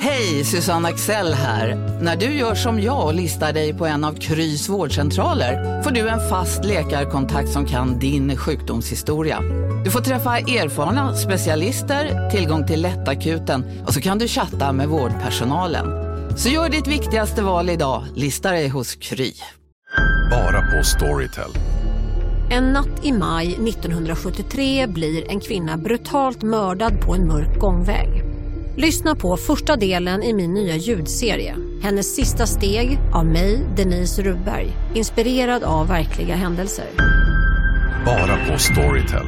Hej, Susanne Axel här. När du gör som jag och listar dig på en av Krys vårdcentraler får du en fast läkarkontakt som kan din sjukdomshistoria. Du får träffa erfarna specialister, tillgång till lättakuten och så kan du chatta med vårdpersonalen. Så gör ditt viktigaste val idag, lista dig hos Kry. Bara på Storytel. En natt i maj 1973 blir en kvinna brutalt mördad på en mörk gångväg. Lyssna på första delen i min nya ljudserie. Hennes sista steg av mig, Denise Rubberg. Inspirerad av verkliga händelser. Bara på Storytel.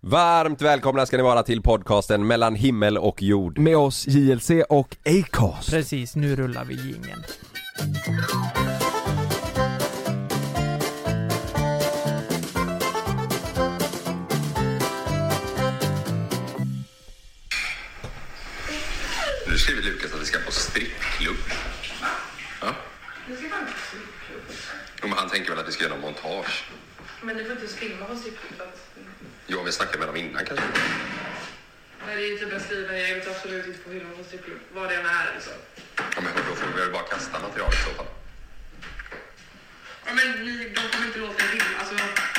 Varmt välkomna ska ni vara till podcasten mellan himmel och jord. Med oss JLC och Acast. Precis, nu rullar vi jingeln. Nu skriver Lukas att vi ska på strippklubb. Ja. Jo, men han tänker väl att vi ska göra montage. Men du får inte filma på strippklubben. Jo, vi snackade med dem innan kanske. Nej, det är typ jag skriver. Jag vill absolut inte få filma på strippklubb. Vad det än är liksom. Ja, men då får vi väl bara kasta material i så fall. Ja, men ni, de kommer inte låta er filma. Alltså,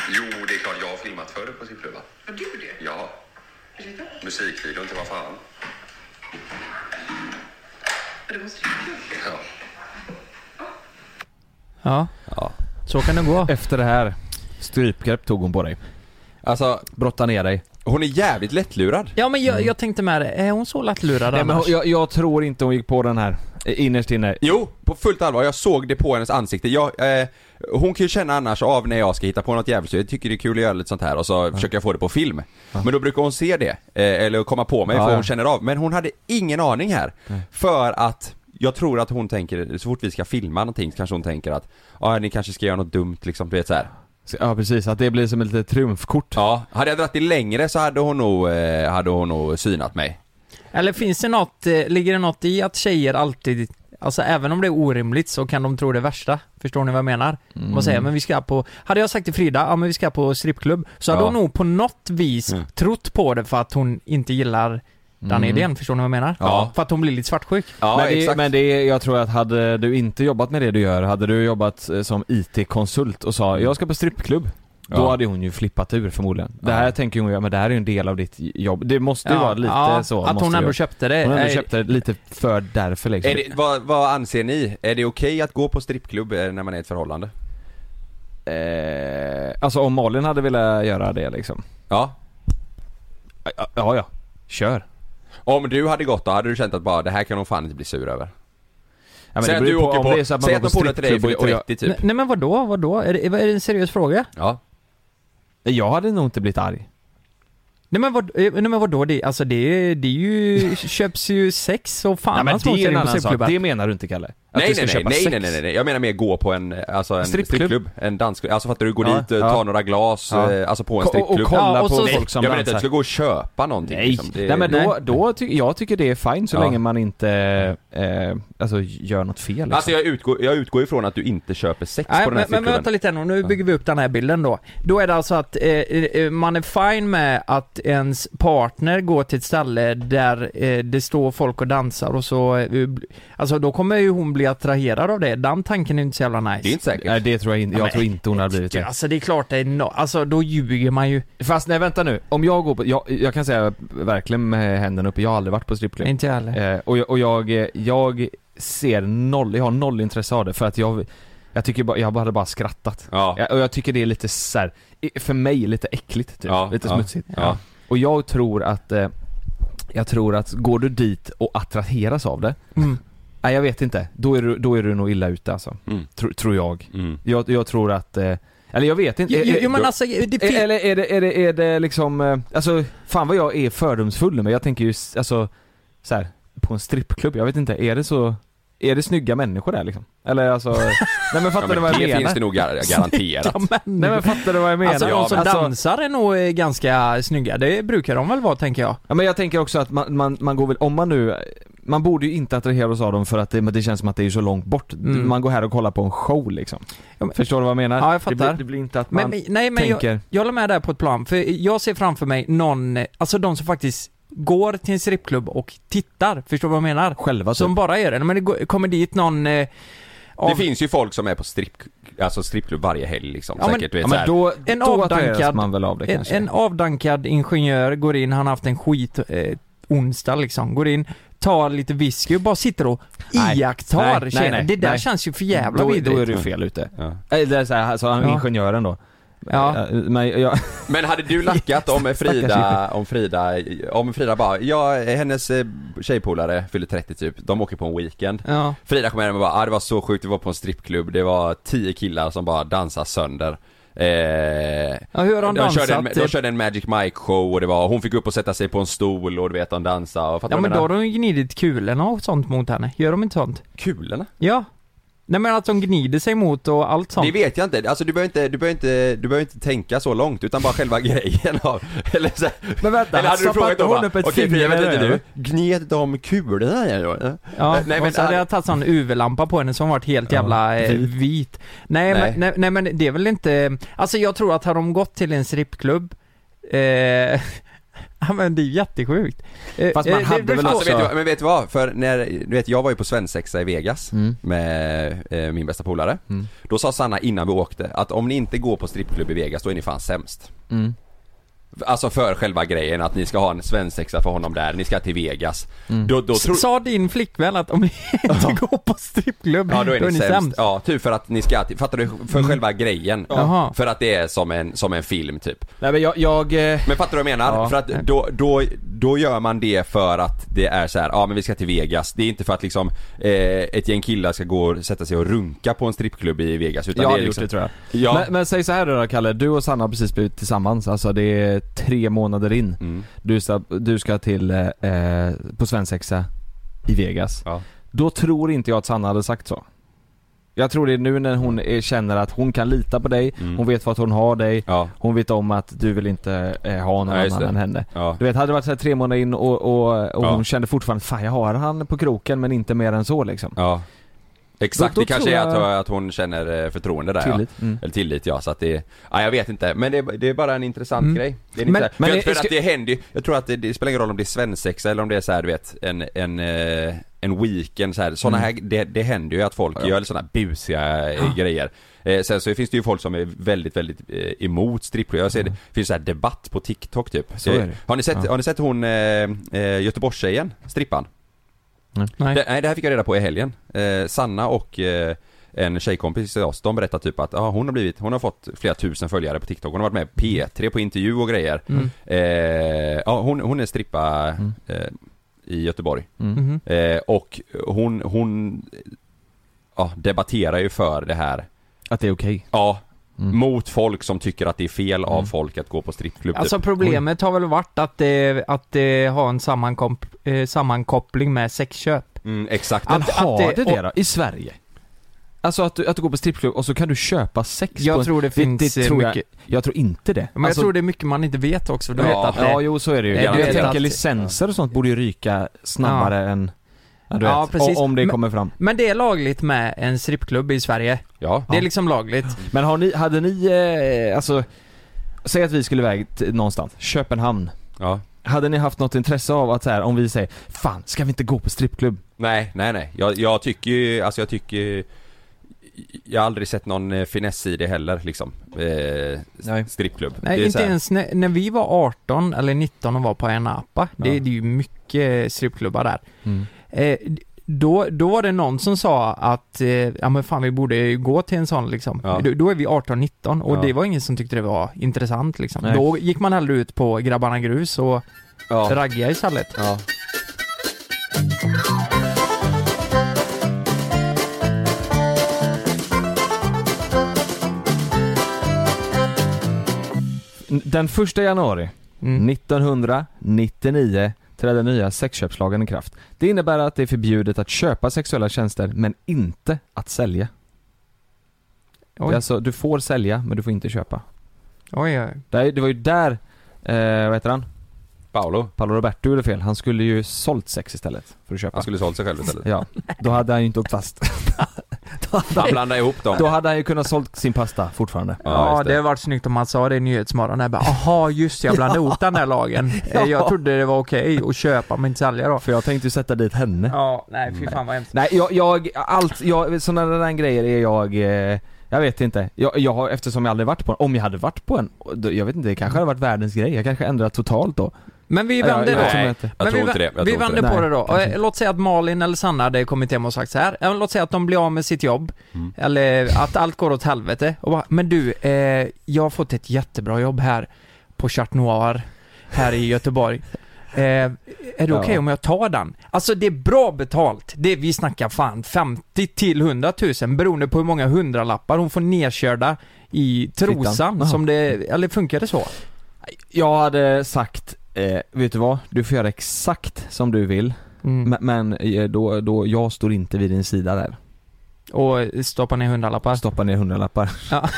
Jo, det är klart jag har filmat förr på strippklubbar. har du det? Ja, Ursäkta? musikvideon till vad fan. Ja. Ja, Ja. så kan det gå. Efter det här, strypgrepp tog hon på dig. Alltså, Brotta ner dig. hon är jävligt lättlurad. Ja men jag, jag tänkte med det, är hon så lättlurad Nej, men annars? hon- jag, jag tror inte hon gick på den här, innerst inne. Jo, på fullt allvar. Jag såg det på hennes ansikte. Jag, eh, hon kan ju känna annars av när jag ska hitta på något jävligt, jag tycker det är kul att göra lite sånt här och så försöker jag få det på film. Men då brukar hon se det, eh, eller komma på mig Ja, för ja. hon känner av. Men hon hade ingen aning här. För att jag tror att hon tänker, så fort vi ska filma någonting så kanske hon tänker att ja, ni kanske ska göra något dumt liksom, du vet så här. Ja precis, att det blir som ett litet triumfkort. Ja, hade jag dragit det längre så hade hon nog, eh, hade hon nog synat mig. Eller finns det något, eh, ligger det något i att tjejer alltid, alltså även om det är orimligt så kan de tro det värsta? Förstår ni vad jag menar? Mm. Man säger, men vi ska på, hade jag sagt till Frida, ja men vi ska på strippklubb, så hade Ja. hon nog på något vis Mm. trott på det för att hon inte gillar den Mm. idén, förstår ni vad jag menar? Ja. För att hon blir lite svartsjuk. Ja, men, det, exakt. men det, jag tror att hade du inte jobbat med det du gör, hade du jobbat eh, som IT-konsult och sa 'Jag ska på strippklubb' Då Ja. hade hon ju flippat ur förmodligen. Det Ja. här tänker hon ju, men det här är ju en del av ditt jobb. Det måste ju vara lite ja, så. Att hon ändå köpte det. Hon ändå köpte det lite för därför liksom. Är det, vad, vad anser ni? Är det okej att gå på strippklubb eh, när man är i ett förhållande? Eh, alltså om Malin hade velat göra det liksom. Ja. Ja, ja. ja. Kör. Om du hade gått då, hade du känt att bara det här kan hon fan inte bli sur över? Ja, men Säg att du på åker på, säg går att de på polare till dig jag- 30 typ. Nej, nej men vadå, vadå? Är det, är det en seriös fråga? Ja. Jag hade nog inte blivit arg. Nej men, vad, eh, nej men vadå, det, alltså det, det är ju, köps ju sex och fan Ja, men det är en annan sak. Det menar du inte Kalle? Nej nej nej, nej, nej nej nej jag menar mer gå på en, alltså en Strippklubb? strippklubb, en dansklubb, alltså fattar du, gå Ja, dit, eh, ja. ta några glas, Ja. eh, alltså på en strippklubb. Och kolla på folk som jag menar inte att du ska gå och köpa någonting Nej, liksom. Det- nej men då, Nej. då ty- jag tycker det är fine så länge man inte, eh, alltså gör något fel liksom. Alltså jag utgår, jag utgår ifrån att du inte köper sex Nej, på den men, här men vänta strippklubben. lite här nu, nu bygger vi upp den här bilden då. Då är det alltså att eh, eh, man är fine med att ens partner går till ett ställe där eh, det står folk och dansar och så, alltså då kommer ju hon bli attraherad av det. Den tanken är inte så jävla nice. Det är inte säkert. Nej det tror jag inte, Ja, jag tror inte hon hade blivit det. Alltså det är klart det är no, alltså då ljuger man ju. Fast nej vänta nu, om jag går på, jag, jag kan säga verkligen med händerna uppe, jag har aldrig varit på strippklubb. Inte jag heller. Eh, och jag, och jag, jag ser noll, jag har noll intresse av det för att jag, jag tycker bara, jag hade bara skrattat. Ja. Ja, och jag tycker det är lite så här, i- för mig lite äckligt typ. Ja, lite ja, smutsigt. ja. Och jag tror att, eh, jag tror att går du dit och attraheras av det, Mm. Nej jag vet inte, då är du, då är du nog illa ute alltså. Mm. Tro, tror jag. Mm. jag. Jag tror att, eh, eller jag vet inte. Jo, jo, Är- jo men då- alltså, det är- fin- eller är det, är det, är det liksom, eh, alltså fan vad jag är fördomsfull men jag tänker ju, alltså så här, på en strippklubb, jag vet inte, är det så är det snygga människor där liksom? Eller alltså, nej men fattar Ja, du men vad jag det menar? finns det nog gar- garanterat. Nej men fattar du vad jag menar? Alltså de som Alltså- dansar är nog eh, ganska snygga, det brukar de väl vara tänker jag. Ja men jag tänker också att man, man, man går väl, om man nu man borde ju inte attraheras av dem för att det, men det känns som att det är så långt bort. Mm. Man går här och kollar på en show liksom. Ja, men- Förstår du vad jag menar? Ja, jag Det fattar. blir, det blir inte att man Men, men, nej men tänker... jag, jag håller med där på ett plan, för jag ser framför mig någon, eh, alltså de som faktiskt går till en strippklubb och tittar, förstår du vad jag menar? Själva typ. Som bara gör det, men det går- kommer dit någon eh, av, Det finns ju folk som är på stripp, alltså strippklubb varje helg liksom. Ja, men- Säkert, du vet, Ja, så men då, En då avdankad- man väl av det en, kanske. en avdankad ingenjör går in, han har haft en skit eh, onsdag liksom, går in, tar lite whisky och bara sitter och Nej. iakttar Nej, nej, nej, Det där nej. känns ju för jävla då, vidrigt. då är du fel ute. Ja. Eller så här, alltså ingenjören då. Ja. Men jag, Men hade du lackat om Frida, om Frida, om Frida bara, ja hennes eh, tjejpolare fyller 30 typ, de åker på en weekend. Ja. Frida kommer hem och bara, ah, det var så sjukt, vi var på en strippklubb, det var 10 killar som bara dansade sönder. Eh, Ja, hur har de de, körde en, dansat? de körde en Magic Mike show och det var, hon fick upp och sätta sig på en stol och du vet de dansade och Ja men då har de ju gnidit kulorna och sånt mot henne, gör de inte sånt? Kulorna? Ja. Nej men att de gnider sig mot och allt sånt. Det vet jag inte, alltså du behöver inte, du behöver inte, du behöver inte tänka så långt utan bara själva grejen av, eller så Men vänta, eller hade du frågat då bara, okej finger vänta eller? inte du, gned de kulorna här då? Ja, Nej, men och så hade jag tagit sån UV-lampa på henne som varit helt Ja, jävla eh, vit. vit. Nej, Nej. Men, nej, nej men det är väl inte, alltså jag tror att har de gått till en strippklubb, eh, ja men det är jättesjukt. Eh, Fast man eh, hade det- väl Alltså vet du, men vet du vad? För när, du vet jag var ju på svensexa i Vegas Mm. med eh, min bästa polare Mm. Då sa Sanna innan vi åkte att om ni inte går på strippklubb i Vegas då är ni fan sämst Mm. Alltså för själva grejen att ni ska ha en svensexa för honom där, ni ska till Vegas Mm. Då, då tror Sa din flickvän att om ni inte går på strippklubb, Ja då är ni, sämst. Ja, typ för att ni ska, till- fattar du? För själva grejen. Jaha. För att det är som en, som en film typ. Nej men jag, jag eh, Men fattar du vad jag menar? Ja. För att då, då, då gör man det för att det är så här, ja men vi ska till Vegas. Det är inte för att liksom eh, ett gäng killar ska gå och sätta sig och runka på en strippklubb i Vegas utan jag det är gjort liksom, det tror jag. Ja. Men, men säg så här då Kalle, du och Sanna har precis blivit tillsammans, alltså det är tre månader in. Mm. Du ska, du ska till, eh, eh, på svensexa i Vegas. Ja. Då tror inte jag att Sanna hade sagt så. Jag tror det är nu när hon är, känner att hon kan lita på dig, Mm. hon vet vad hon har dig, Ja. hon vet om att du vill inte eh, ha någon Ja, annan det. än henne. Ja. Du vet, hade det varit så tre månader in och, och, och hon kände fortfarande fan jag har han på kroken men inte mer än så liksom. Ja. Exakt, Då- då det kanske tror är att, jag- att hon känner eh, förtroende där Tillit. ja. Mm. Eller tillit ja, så att det, ja jag vet inte, men det, det är bara en intressant Mm. grej. Det är Men- men, men för, det- för ska- att det händer ju, jag tror att det, det spelar ingen roll om det är svensexa eller om det är så här, du vet, en, en, eh, en weekend så här, såna Mm. här, det, det händer ju att folk Ja. gör sådana busiga eh, grejer. Eh, sen så finns det ju folk som är väldigt, väldigt eh, emot strippklubb. Jag ser det, det finns så här debatt på TikTok typ. Så. Har ni sett, Ja. har ni sett hon eh, Göteborgstjejen, strippan? Nej. Det, nej, det här fick jag reda på i helgen. Eh, Sanna och eh, en tjejkompis till oss, de berättar typ att ah, hon har blivit, hon har fått flera tusen följare på TikTok. Hon har varit med i P3 på intervju och grejer. Mm. Eh, ja, hon, hon är strippa Mm. eh, i Göteborg. Mm. Mhm. Eh, och hon, hon ja, debatterar ju för det här. Att det är okej. Ja, Mm. mot folk som tycker att det är fel av Mm. folk att gå på strippklubb Alltså typ. problemet har väl varit att det, att det har en eh, sammankoppling med sexköp. Mm, exakt. Men Att- har att det det- det då? I Sverige? Alltså att du, att du går på strippklubb och så kan du köpa sex Jag på en- tror det finns, eh, tror mycket- jag, jag tror inte det. Men Alltså- jag tror det är mycket man inte vet också, du Ja, vet att det, Ja, jo så är det ju. Jag, jag tänker att- licenser och sånt borde ju ryka snabbare än, ja, du Ja, vet, precis. om det Men- kommer fram. Men det är lagligt med en strippklubb i Sverige. Ja. Det är liksom lagligt. Men har ni, hade ni, eh, alltså, säg att vi skulle iväg till någonstans, Köpenhamn. ja. Hade ni haft något intresse av att så här, om vi säger Fan, ska vi inte gå på strippklubb? Nej, nej, nej. Jag, jag tycker ju, alltså jag tycker Jag har aldrig sett någon eh, finess i det heller liksom. Eh, Nej. strippklubb. Nej, det är inte så här- ens när, när vi var 18 eller 19 och var på en apa. Det, Ja. det är ju mycket strippklubbar där. Mm. Eh, då, då var det någon som sa att, eh, ja men fan vi borde ju gå till en sån liksom. Ja. Då, då är vi 18-19 och Ja. det var ingen som tyckte det var intressant liksom. Nej. Då gick man hellre ut på Grabbarna Grus och Ja. ragga istället. Ja. Den första januari Mm. 1999 träder nya sexköpslagen i kraft. Det innebär att det är förbjudet att köpa sexuella tjänster men inte att sälja. Oj. alltså, du får sälja men du får inte köpa. Oj, oj. Det, det var ju där, eh, vad heter han? Paolo. Paolo Roberto gjorde fel. Han skulle ju sålt sex istället för att köpa. Han skulle sålt sig själv istället. Ja, då hade han ju inte åkt fast. hade Han blandade ihop dem. då hade han ju kunnat sålt sin pasta fortfarande. Ja, just det. har varit snyggt om man sa det i Nyhetsmorgon. Jag bara, aha just jag blandade ihop den här lagen. Eh, Jag trodde det var okej att köpa men inte sälja då. För jag tänkte ju sätta dit henne. Ja, nej fy fan vad hemskt. Nej, jag, jag allt, jag, sådana där grejer är jag, eh, jag vet inte. Jag, jag har, eftersom jag aldrig varit på en, om jag hade varit på en, då, jag vet inte, det kanske hade varit världens grej. Jag kanske ändrat totalt då. Men vi Ja, vänder jag då. Jag tror vi, inte det. Jag vi tror inte vänder på det då. kanske Eh, Låt säga att Malin eller Sanna hade kommit hem och sagt så här. Ja, låt säga att de blir av med sitt jobb. Mm. Eller att allt går åt helvete. Och bara, men du, eh, jag har fått ett jättebra jobb här på Chat Noir här i Göteborg. Eh, är det okej Ja. om jag tar den? Alltså det är bra betalt. Det, vi snackar fan 50 till 100 000 beroende på hur många hundralappar hon får nedkörda i trosan. Som det, eller funkar det så? Jag hade sagt, eh, vet du vad? Du får göra exakt som du vill. Mm. Men, men eh, då, då, jag står inte vid din sida där. Och stoppa ner hundralappar? Stoppa ner hundralappar. Ja.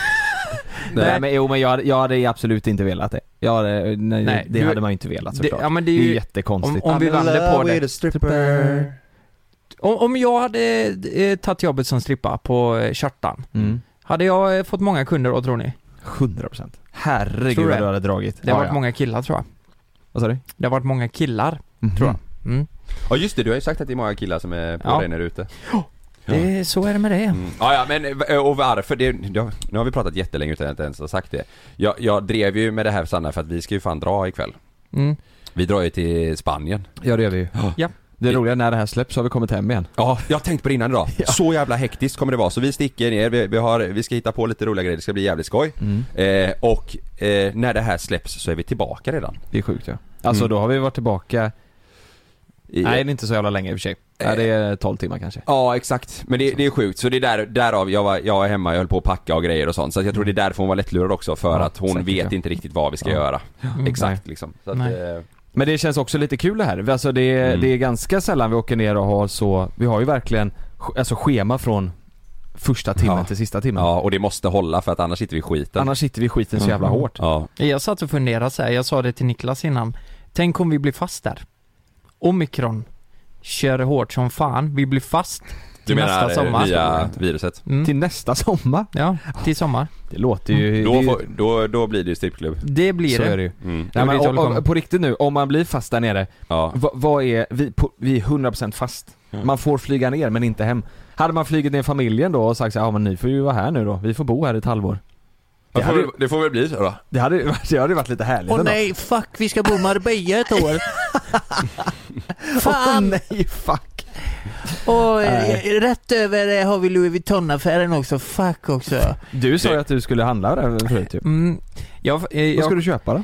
nej, Nej. men jo men jag, hade- jag hade absolut inte velat det. Jag hade, nej, Nej, det du- hade man ju inte velat det, såklart. ja, men det är det är ju, jättekonstigt. om, om vi vänder på det. stripper. Om, om jag hade eh, tagit jobbet som strippa på eh, Kjartan, Mm. hade jag eh, fått många kunder då tror ni? 100% Tror Herregud vad det? du hade dragit. Det har Ja, varit ja. många killar tror jag. Vad sa du? Det har varit många killar, Mhm. tror jag. Mm. Ja just det, du har ju sagt att det är många killar som är på Ja. dig när du är ute. Det, så är det med det. Mm. Ja, ja men eh, och varför? Det, ja, nu har vi pratat jättelänge utan att jag inte ens har sagt det. Jag, jag drev ju med det här Sanna för att vi ska ju fan dra ikväll. Mm. Vi drar ju till Spanien. Ja det gör vi ju. Ja. Det roliga när det här släpps så har vi kommit hem igen. Ja, jag har tänkt på det innan idag. Så jävla hektiskt kommer det vara. Så vi sticker ner, vi, vi, har, vi ska hitta på lite roliga grejer, det ska bli jävligt skoj. Mm. Eh, och eh, när det här släpps så är vi tillbaka redan. Det är sjukt ja. Alltså Mm. då har vi varit tillbaka, I, nej det är inte så jävla länge i och för sig. Nej, det är 12 timmar kanske. Ja exakt, men det, det är sjukt. Så det är där, därav jag var, jag var hemma, jag höll på att packa och grejer och sånt. Så att jag tror det är därför hon var lättlurad också, för Ja, att hon säkert, vet ja. inte riktigt vad vi ska Ja. göra. Mm. Exakt liksom. Så att, Nej. Men det känns också lite kul det här. Alltså det, är- Mm. det är ganska sällan vi åker ner och har så, vi har ju verkligen alltså schema från första timmen Ja. till sista timmen. ja, och det måste hålla för att annars sitter vi i skiten. Annars sitter vi i skiten så jävla Mhm. hårt. Ja. Jag satt och funderade så här, jag sa det till Niklas innan. Tänk om vi blir fast där. Omikron kör hårt som fan, vi blir fast Du till menar nästa eh, sommar. nya viruset? Mm. Till nästa sommar. Ja, till sommar. Det låter ju... Då, det är ju- får, då, då blir det ju strippklubb. Det blir så det. är det ju. Mm. Nej, men, om, om, på riktigt nu, om man blir fast där nere, Ja. vad, vad är, vi, på, vi är 100% fast. Mm. Man får flyga ner men inte hem. Hade man flugit ner familjen då och sagt så ja men ni får ju vara här nu då, vi får bo här ett halvår. Det, Det får, hade, väl- det får väl bli så då. det hade, det hade varit lite härligt ändå. fuck, vi ska bo i Marbella ett år. Åh nej, fuck. Och Nej. rätt över har vi Louis Vuitton-affären också, fuck också. Du sa ju att du skulle handla där förut ju. Mm, jag, eh, Vad jag, ska du köpa då?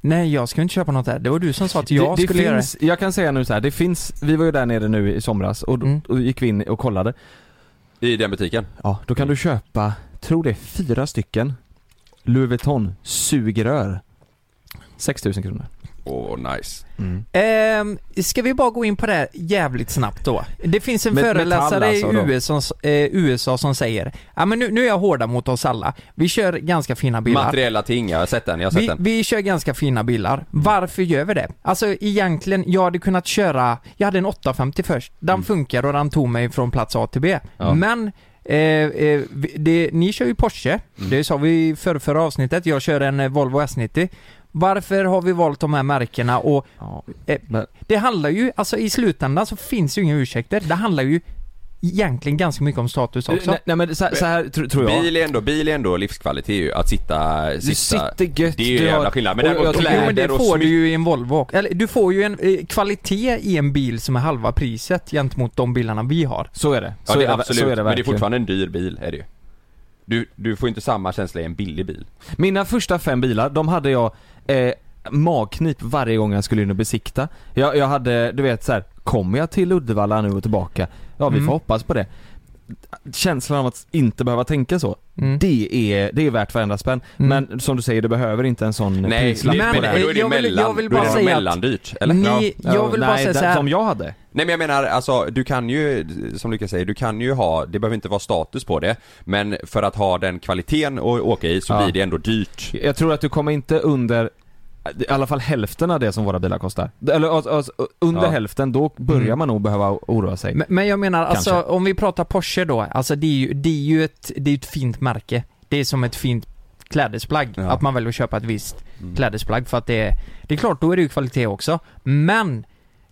Nej, jag ska inte köpa något där. Det var du som sa att jag det, det skulle göra det. finns, Jag kan säga nu så här, det finns, vi var ju där nere nu i somras och Mm. och gick vi in och kollade. I den butiken. Ja, då kan du köpa, tror det är fyra stycken Louis Vuitton sugrör. 6000 kronor. Åh, nice. Ehm, ska vi bara gå in på det här jävligt snabbt då? Det finns en Met- föreläsare alltså i USA, eh, USA som säger Ja men nu, nu är jag hårda mot oss alla. Vi kör ganska fina bilar. Materiella ting, jag har sett den, jag har sett Vi, den. vi kör ganska fina bilar. Varför gör vi det? Alltså egentligen, jag hade kunnat köra, jag hade en 850 först. Den funkar och den tog mig från plats A till B. Ja. Men Eh, eh, det, ni kör ju Porsche, det sa vi i förra, förra avsnittet, jag kör en eh, Volvo S90 Varför har vi valt de här märkena och Ja, eh, men- det handlar ju, alltså i slutändan så finns ju inga ursäkter, det handlar ju egentligen ganska mycket om status också. Nej, nej men så, så här tr- tror jag. Bil är ändå, bil är ändå livskvalitet ju, att sitta, Du sitta sitter gött. Det är ju du en har- jävla skillnad, men och däremot tycker- Jo men det kläder och får du ju i en Volvo. Eller du får ju en eh, kvalitet i en bil som är halva priset gentemot de bilarna vi har. Så är det. Ja Så det är det, absolut, så är det men det är fortfarande en dyr bil, är det ju. Du, du får inte samma känsla i en billig bil. Mina första fem bilar, de hade jag eh, magknip varje gång jag skulle in och besikta. Jag, jag hade, du vet så här, kommer jag till Uddevalla nu och tillbaka? Ja vi Mm. får hoppas på det. Känslan av att inte behöva tänka så, Mm. det, är, det är värt varenda spänn. Mm. Men som du säger, du behöver inte en sån Nej, prislapp men, på men, det. då är det jag vill- mellan, jag vill är bara säga mellandyrt, eller? Ni, jag vill bara Nej, säga så här. Som jag hade. Nej men jag menar alltså, du kan ju, som Lukas säger, du kan ju ha, det behöver inte vara status på det, men för att ha den kvaliteten att åka i så Ja. blir det ändå dyrt. Jag tror att du kommer inte under i alla fall hälften av det som våra bilar kostar. Eller alltså, alltså, under Ja. hälften, då börjar Mm. man nog behöva oroa sig. Men, men jag menar alltså, om vi pratar Porsche då, alltså det är ju, det är ju ett, det är ett fint märke. Det är som ett fint klädesplagg, Ja. att man väljer att köpa ett visst Mm. klädesplagg för att det är, det är klart, då är det ju kvalitet också. Men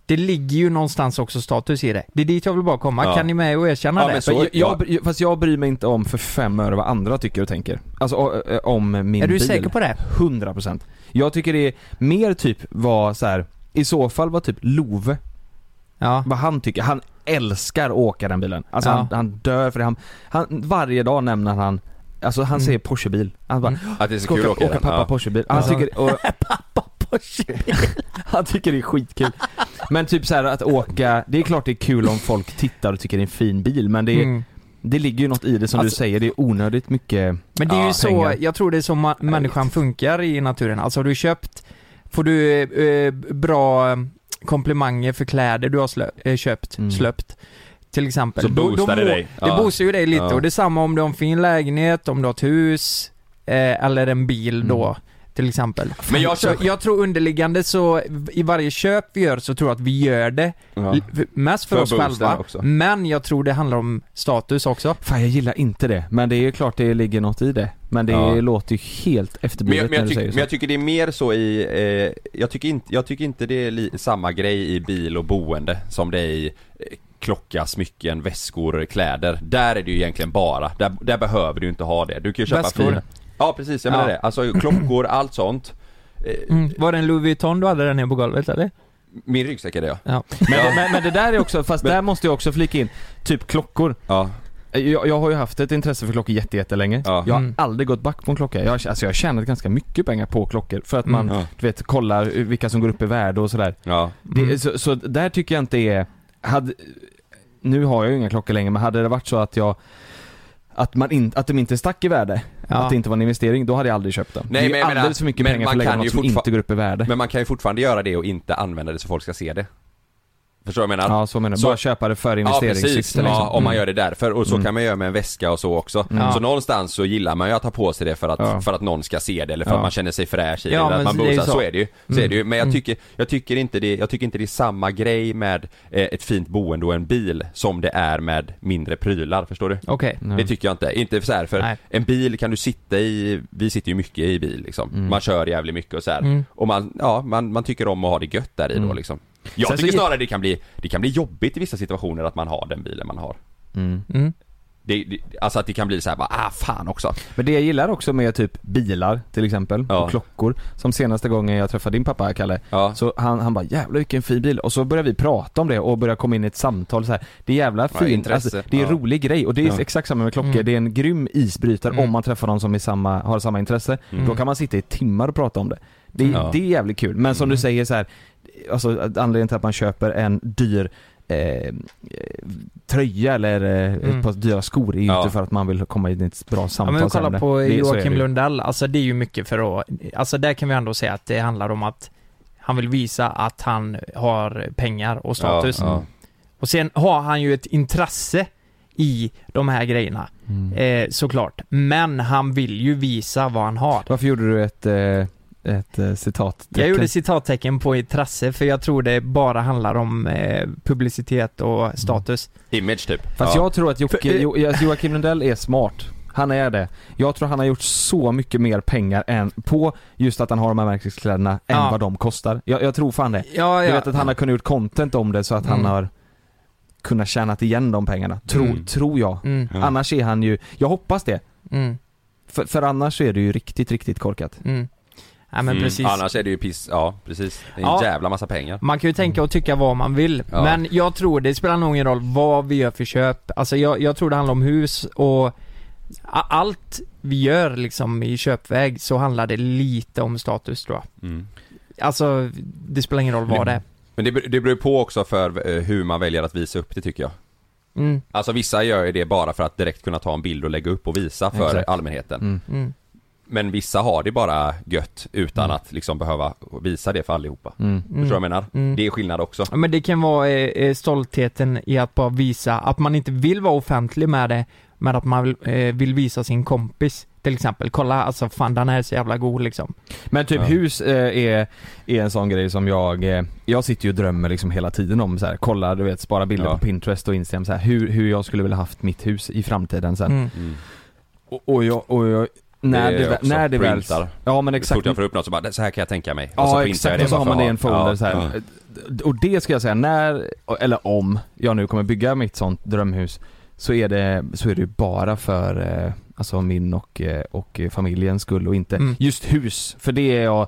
det ligger ju någonstans också status i det. Det är dit jag vill bara komma. Ja. Kan ni med och erkänna Ja, det? men så- jag, jag, fast jag bryr mig inte om för fem öre vad andra tycker och tänker. Alltså om min är du bil. säker på det? 100% Jag tycker det är mer typ vad så här. i så fall vad typ Love, Ja. vad han tycker. Han älskar att åka den bilen. Alltså Ja. han, han dör för det. Han, han, varje dag nämner han Alltså han Mm. säger Porschebil. Han bara, Att det är så kul att åka, åka pappa Ja. Porschebil. Han Ja. tycker, och, Pappa Han tycker det är skitkul. Men typ så här att åka, det är klart det är kul om folk tittar och tycker det är en fin bil men det är, Mm. det ligger ju något i det som Alltså- du säger, det är onödigt mycket Men det är ju Ja, så, pengar. jag tror det är så ma- människan funkar i naturen. Alltså har du köpt, får du eh, bra eh, komplimanger för kläder du har slö, eh, köpt, Mm. slöpt till exempel. Så boostar det må- dig. Det Ja. boostar ju dig lite Ja. och det är samma om du har en fin lägenhet, om du har ett hus eh, eller en bil Mm. då till exempel. Men jag så jag tror underliggande så, i varje köp vi gör så tror jag att vi gör det Ja. mest för, För oss själva, också. men jag tror det handlar om status också. Fan jag gillar inte det, men det är ju klart det ligger något i det. Men det Ja. låter ju helt Men efterblivet jag, men, när jag du säger men så. jag tycker det är mer så i, eh, jag, tycker inte, jag tycker inte det är samma grej i bil och boende som det är i eh, klocka, smycken, väskor, kläder. Där är det ju egentligen bara, där, där behöver du inte ha det. Du kan ju köpa Väskor? Ja precis, jag menar Ja. det. Alltså klockor, allt sånt. Eh, Mm. Var det en Louis Vuitton du hade där nere på golvet eller? Min ryggsäck är det ja. Ja. Men, det, men, men det där är också, fast Men- där måste jag också flika in, typ klockor. Ja. Jag, jag har ju haft ett intresse för klockor jätte, jättelänge. Ja. Jag har Mm. aldrig gått back på en klocka. Jag, har- alltså jag har tjänat ganska mycket pengar på klockor för att man, Mm. Du vet, kollar vilka som går upp i värde och sådär. Ja. Det, Mm. så, så där tycker jag inte är, hade, nu har jag ju inga klockor längre men hade det varit så att jag att, man in, att de inte stack i värde, Ja. att det inte var en investering, då hade jag aldrig köpt dem. Nej, det är men alldeles för mycket men pengar för att lägga något som inte går upp i värde. Men man kan ju fortfarande göra det och inte använda det så folk ska se det. Förstår du vad jag menar? Ja, så menar jag. Så- Bara köpa det för Ja precis, investeringssyfte liksom. ja, om man Mm. gör det därför och så Mm. kan man göra med en väska och så också. Mm. Så någonstans så gillar man ju att ha på sig det för att, Ja. för att någon ska se det eller för Ja. att man känner sig fräsch i Ja, det, eller men att man det är ju boostar, så. så är det ju. Så Mm. är det ju. Men jag Mm. tycker, jag tycker inte det, jag tycker inte det är samma grej med eh, ett fint boende och en bil som det är med mindre prylar, förstår du? Okej. Nej. Det tycker jag inte. Inte så här, för Nej. en bil kan du sitta i, vi sitter ju mycket i bil liksom. Mm. Man kör jävligt mycket och så här. Mm. Och man, ja, man, man tycker om att ha det gött där i då Mm. liksom. Jag Sen så tycker ge- snarare det kan bli, det kan bli jobbigt i vissa situationer att man har den bilen man har. Mm. Mm. Det, det, alltså att det kan bli så här bara, ah fan också. Men det jag gillar också med typ bilar till exempel, Ja. och klockor. Som senaste gången jag träffade din pappa Kalle, Ja. så han, han bara 'Jävlar vilken fin bil' och så började vi prata om det och började komma in i ett samtal så här. Det är jävla Ja, fint, intresse. alltså, det är en Ja. rolig grej och det är Ja. exakt samma med klockor, Mm. det är en grym isbrytare Mm. om man träffar någon som är samma, har samma intresse. Mm. Då kan man sitta i timmar och prata om det. Det, är- Ja. det är jävligt kul, men som Mm. du säger så här, alltså anledningen till att man köper en dyr eh, tröja eller eh, Mm. ett par dyra skor är ju Ja. inte för att man vill komma in i ett bra Ja samtal men kolla på Det Joakim. Lundell, alltså det är ju mycket för att, alltså där kan vi ändå säga att det handlar om att han vill visa att han har pengar och status. Ja, ja. Och sen har han ju ett intresse i de här grejerna, Mm. eh, såklart. Men han vill ju visa vad han har. Varför gjorde du ett, eh, ett eh, citat? Jag gjorde citattecken på intresse för jag tror det bara handlar om eh, publicitet och status. Image typ. Fast ja. jag tror att Jocke, eh, jo, Joakim Lundell är smart. Han är det. Jag tror han har gjort så mycket mer pengar än på just att han har de här märkeskläderna än Ja. vad de kostar. Jag, jag tror fan det. Ja, Jag vet att han har kunnat gjort content om det så att han Mm. har kunnat tjänat igen de pengarna. Tror, Mm. tror jag. Mm, Ja. Annars är han ju, jag hoppas det. mm, För, för annars så är det ju riktigt, riktigt korkat. mm. Ja men Mm, precis. Annars är det ju piss, ja precis. Det är en Ja. jävla massa pengar. Man kan ju tänka och tycka vad man vill, Ja. men jag tror det spelar nog ingen roll vad vi gör för köp. Alltså jag, jag tror det handlar om hus och allt vi gör liksom i köpväg så handlar det lite om status tror jag. Mm. Alltså, det spelar ingen roll vad det är. Men det, det beror ju på också för eh, hur man väljer att visa upp det tycker jag. Mm. Alltså vissa gör ju det bara för att direkt kunna ta en bild och lägga upp och visa för Exakt. allmänheten. Mm. Mm. Men vissa har det bara gött utan att liksom behöva visa det för allihopa. Mm. Förstår du vad jag menar? Mm. Det är skillnad också. Ja, Men det kan vara eh, eh, stoltheten i att bara visa att man inte vill vara offentlig med det, men att man vill, eh, vill visa sin kompis till exempel. Kolla, alltså fan den här är så jävla god liksom. Men typ Ja. hus eh, är, är en sån grej som jag, eh, jag sitter ju och drömmer liksom hela tiden om så här, kolla du vet, spara bilder Ja. på Pinterest och Instagram så här, hur, hur jag skulle vilja haft mitt hus i framtiden sen. Mm. Mm. Och, och jag, och jag när Det det, när det väl, ja men Så exakt. fort jag får upp något så bara, så här kan jag tänka mig. och så Ja jag exakt, och så har man det i en folder Ja, så här. ja. Och det ska jag säga, när, eller om jag nu kommer bygga mitt sånt drömhus så är det, så är det ju bara för eh, alltså min och, eh, och familjens skull och inte Mm. just hus. För det är jag,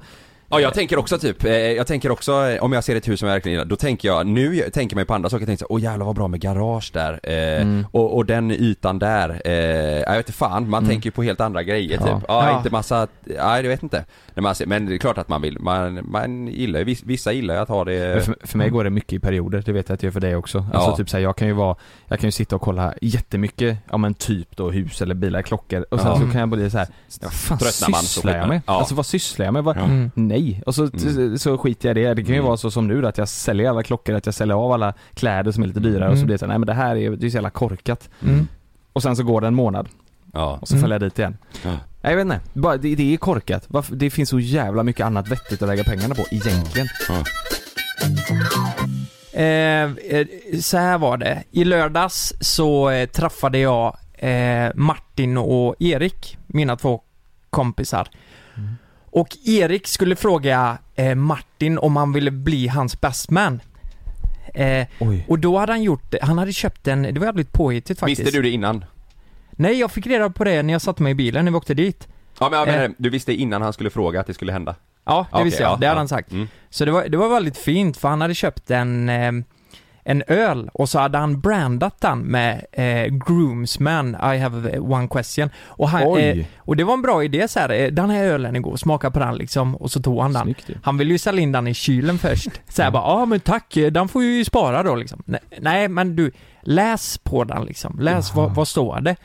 Ja jag tänker också typ, eh, jag tänker också eh, om jag ser ett hus som jag verkligen gillar, då tänker jag, nu tänker jag mig på andra saker, jag tänker så, åh jävlar vad bra med garage där, eh, Mm. och, och den ytan där, eh, jag vet inte fan, man Mm. tänker ju på helt andra grejer Ja. typ. Ja, Ja. inte massa, nej jag vet inte. När man ser, men det är klart att man vill, man, man gillar ju, viss- vissa gillar ju att ha det för, för mig går det mycket i perioder, det vet jag att det gör för dig också. Alltså Ja. typ såhär, jag kan ju vara, jag kan ju sitta och kolla jättemycket, ja men typ då hus eller bilar, klockor och sen Ja. så kan jag bli såhär, vad fan Tröttnar man så sysslar jag med? Ja. Alltså vad sysslar jag med? Vad, Mm. Nej, och så, Mm. så skiter jag i det. Det kan ju Mm. vara så som nu då, att jag säljer alla klockor, att jag säljer av alla kläder som är lite dyrare och så Mm. blir det så här, nej men det här är ju det är så jävla korkat. Mm. Och sen så går det en månad Ja. och så Mm. följer jag dit igen. Ja. Nej, Jag vet inte, bara, det, det är korkat. Varför, det finns så jävla mycket annat vettigt att lägga pengarna på egentligen. Eh, eh, så här var det. I lördags så eh, träffade jag eh, Martin och Erik, mina två kompisar. Mm. Och Erik skulle fråga eh, Martin om han ville bli hans best man. Eh, Oj. och då hade han gjort, han hade köpt en, det var jävligt påhittigt faktiskt. Visste du det innan? Nej, jag fick reda på det när jag satte mig i bilen när vi åkte dit. Ja men jag menar, Eh. du visste innan han skulle fråga att det skulle hända? Ja, det Okej, visste jag. ja, det hade ja. han sagt. Mm. Så det var, det var väldigt fint för han hade köpt en, eh, en öl och så hade han brandat den med eh, Groomsman, I have one question. Och, han, eh, och det var en bra idé så här. eh, den här ölen god, smaka på den liksom. Och så tog han den. Snyggt. Han ville ju sälja in den i kylen först. Så här bara, ja ah, men tack, eh, den får ju spara då liksom. Nej, nej men du, läs på den liksom. Läs vad, vad står det?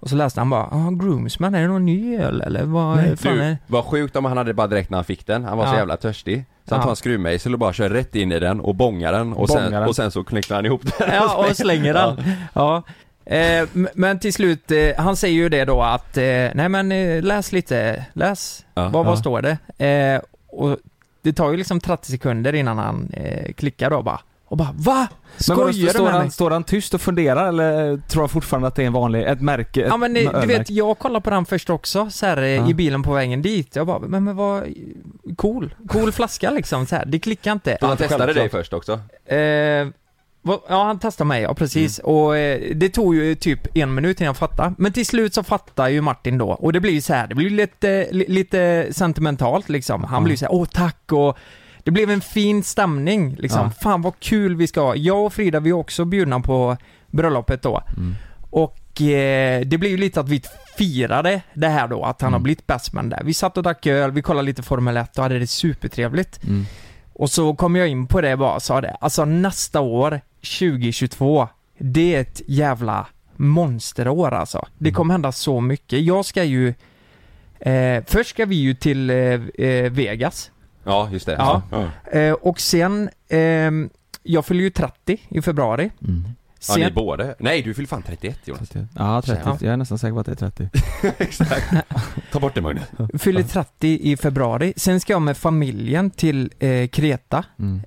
Och så läste han bara, ah, Groomsman, är det någon ny öl eller vad Nej, fan är Du, vad sjukt om han hade bara direkt när han fick den, han var så Ja. jävla törstig Så han Ja. tar en skruvmejsel och bara kör rätt in i den och bångar den och, Bångar sen, den. och sen så knycklar han ihop den Ja, och slänger den. Ja. Eh, m- men till slut, eh, han säger ju det då att, eh, nej men eh, läs lite, läs, Ja. vad, vad Ja. står det? Eh, och det tar ju liksom 30 sekunder innan han eh, klickar då bara, och bara VA? Men vadå, Skojar du står, med mig? han, står han tyst och funderar eller tror han fortfarande att det är en vanlig, ett märke? Ja men ett eh, du vet, jag kollade på den först också så här, eh, Ja. i bilen på vägen dit. Jag bara, men, men vad, cool, cool flaska liksom så här. det klickar inte. Så han testade dig först också? Eh, vad- ja, han testade mig, ja precis. Och eh, det tog ju typ en minut innan jag fattade. Men till slut så fattar ju Martin då. Och det blir ju så här, det blir lite, li, lite sentimentalt liksom. Han Ja. blir så här, åh tack och det blev en fin stämning liksom. Ja. Fan vad kul vi ska ha. Jag och Frida vi är också bjudna på bröllopet då. Mm. Och eh, det blev ju lite att vi firade det här då, att han Mm. har blivit bestman där. Vi satt och drack öl, vi kollade lite Formel 1 och hade det supertrevligt. Mm. Och så kom jag in på det bara och sa det, alltså nästa år, 2022, det är ett jävla monsterår alltså. Det Mm. kommer hända så mycket. Jag ska ju, eh, först ska vi ju till eh, eh, Vegas. Ja, just det. Ja. ja. Eh, och sen, ehm, jag fyller ju 30 i februari. Mm. Ja, ni Sen, båda? Nej, du fyller fan 31 Jonas. 30. Ja, 30. Ja. Jag är nästan säker på att det är 30. Exakt. Ta bort det Magnus. fyller 30 i februari. Sen ska jag med familjen till eh, Kreta. Mm.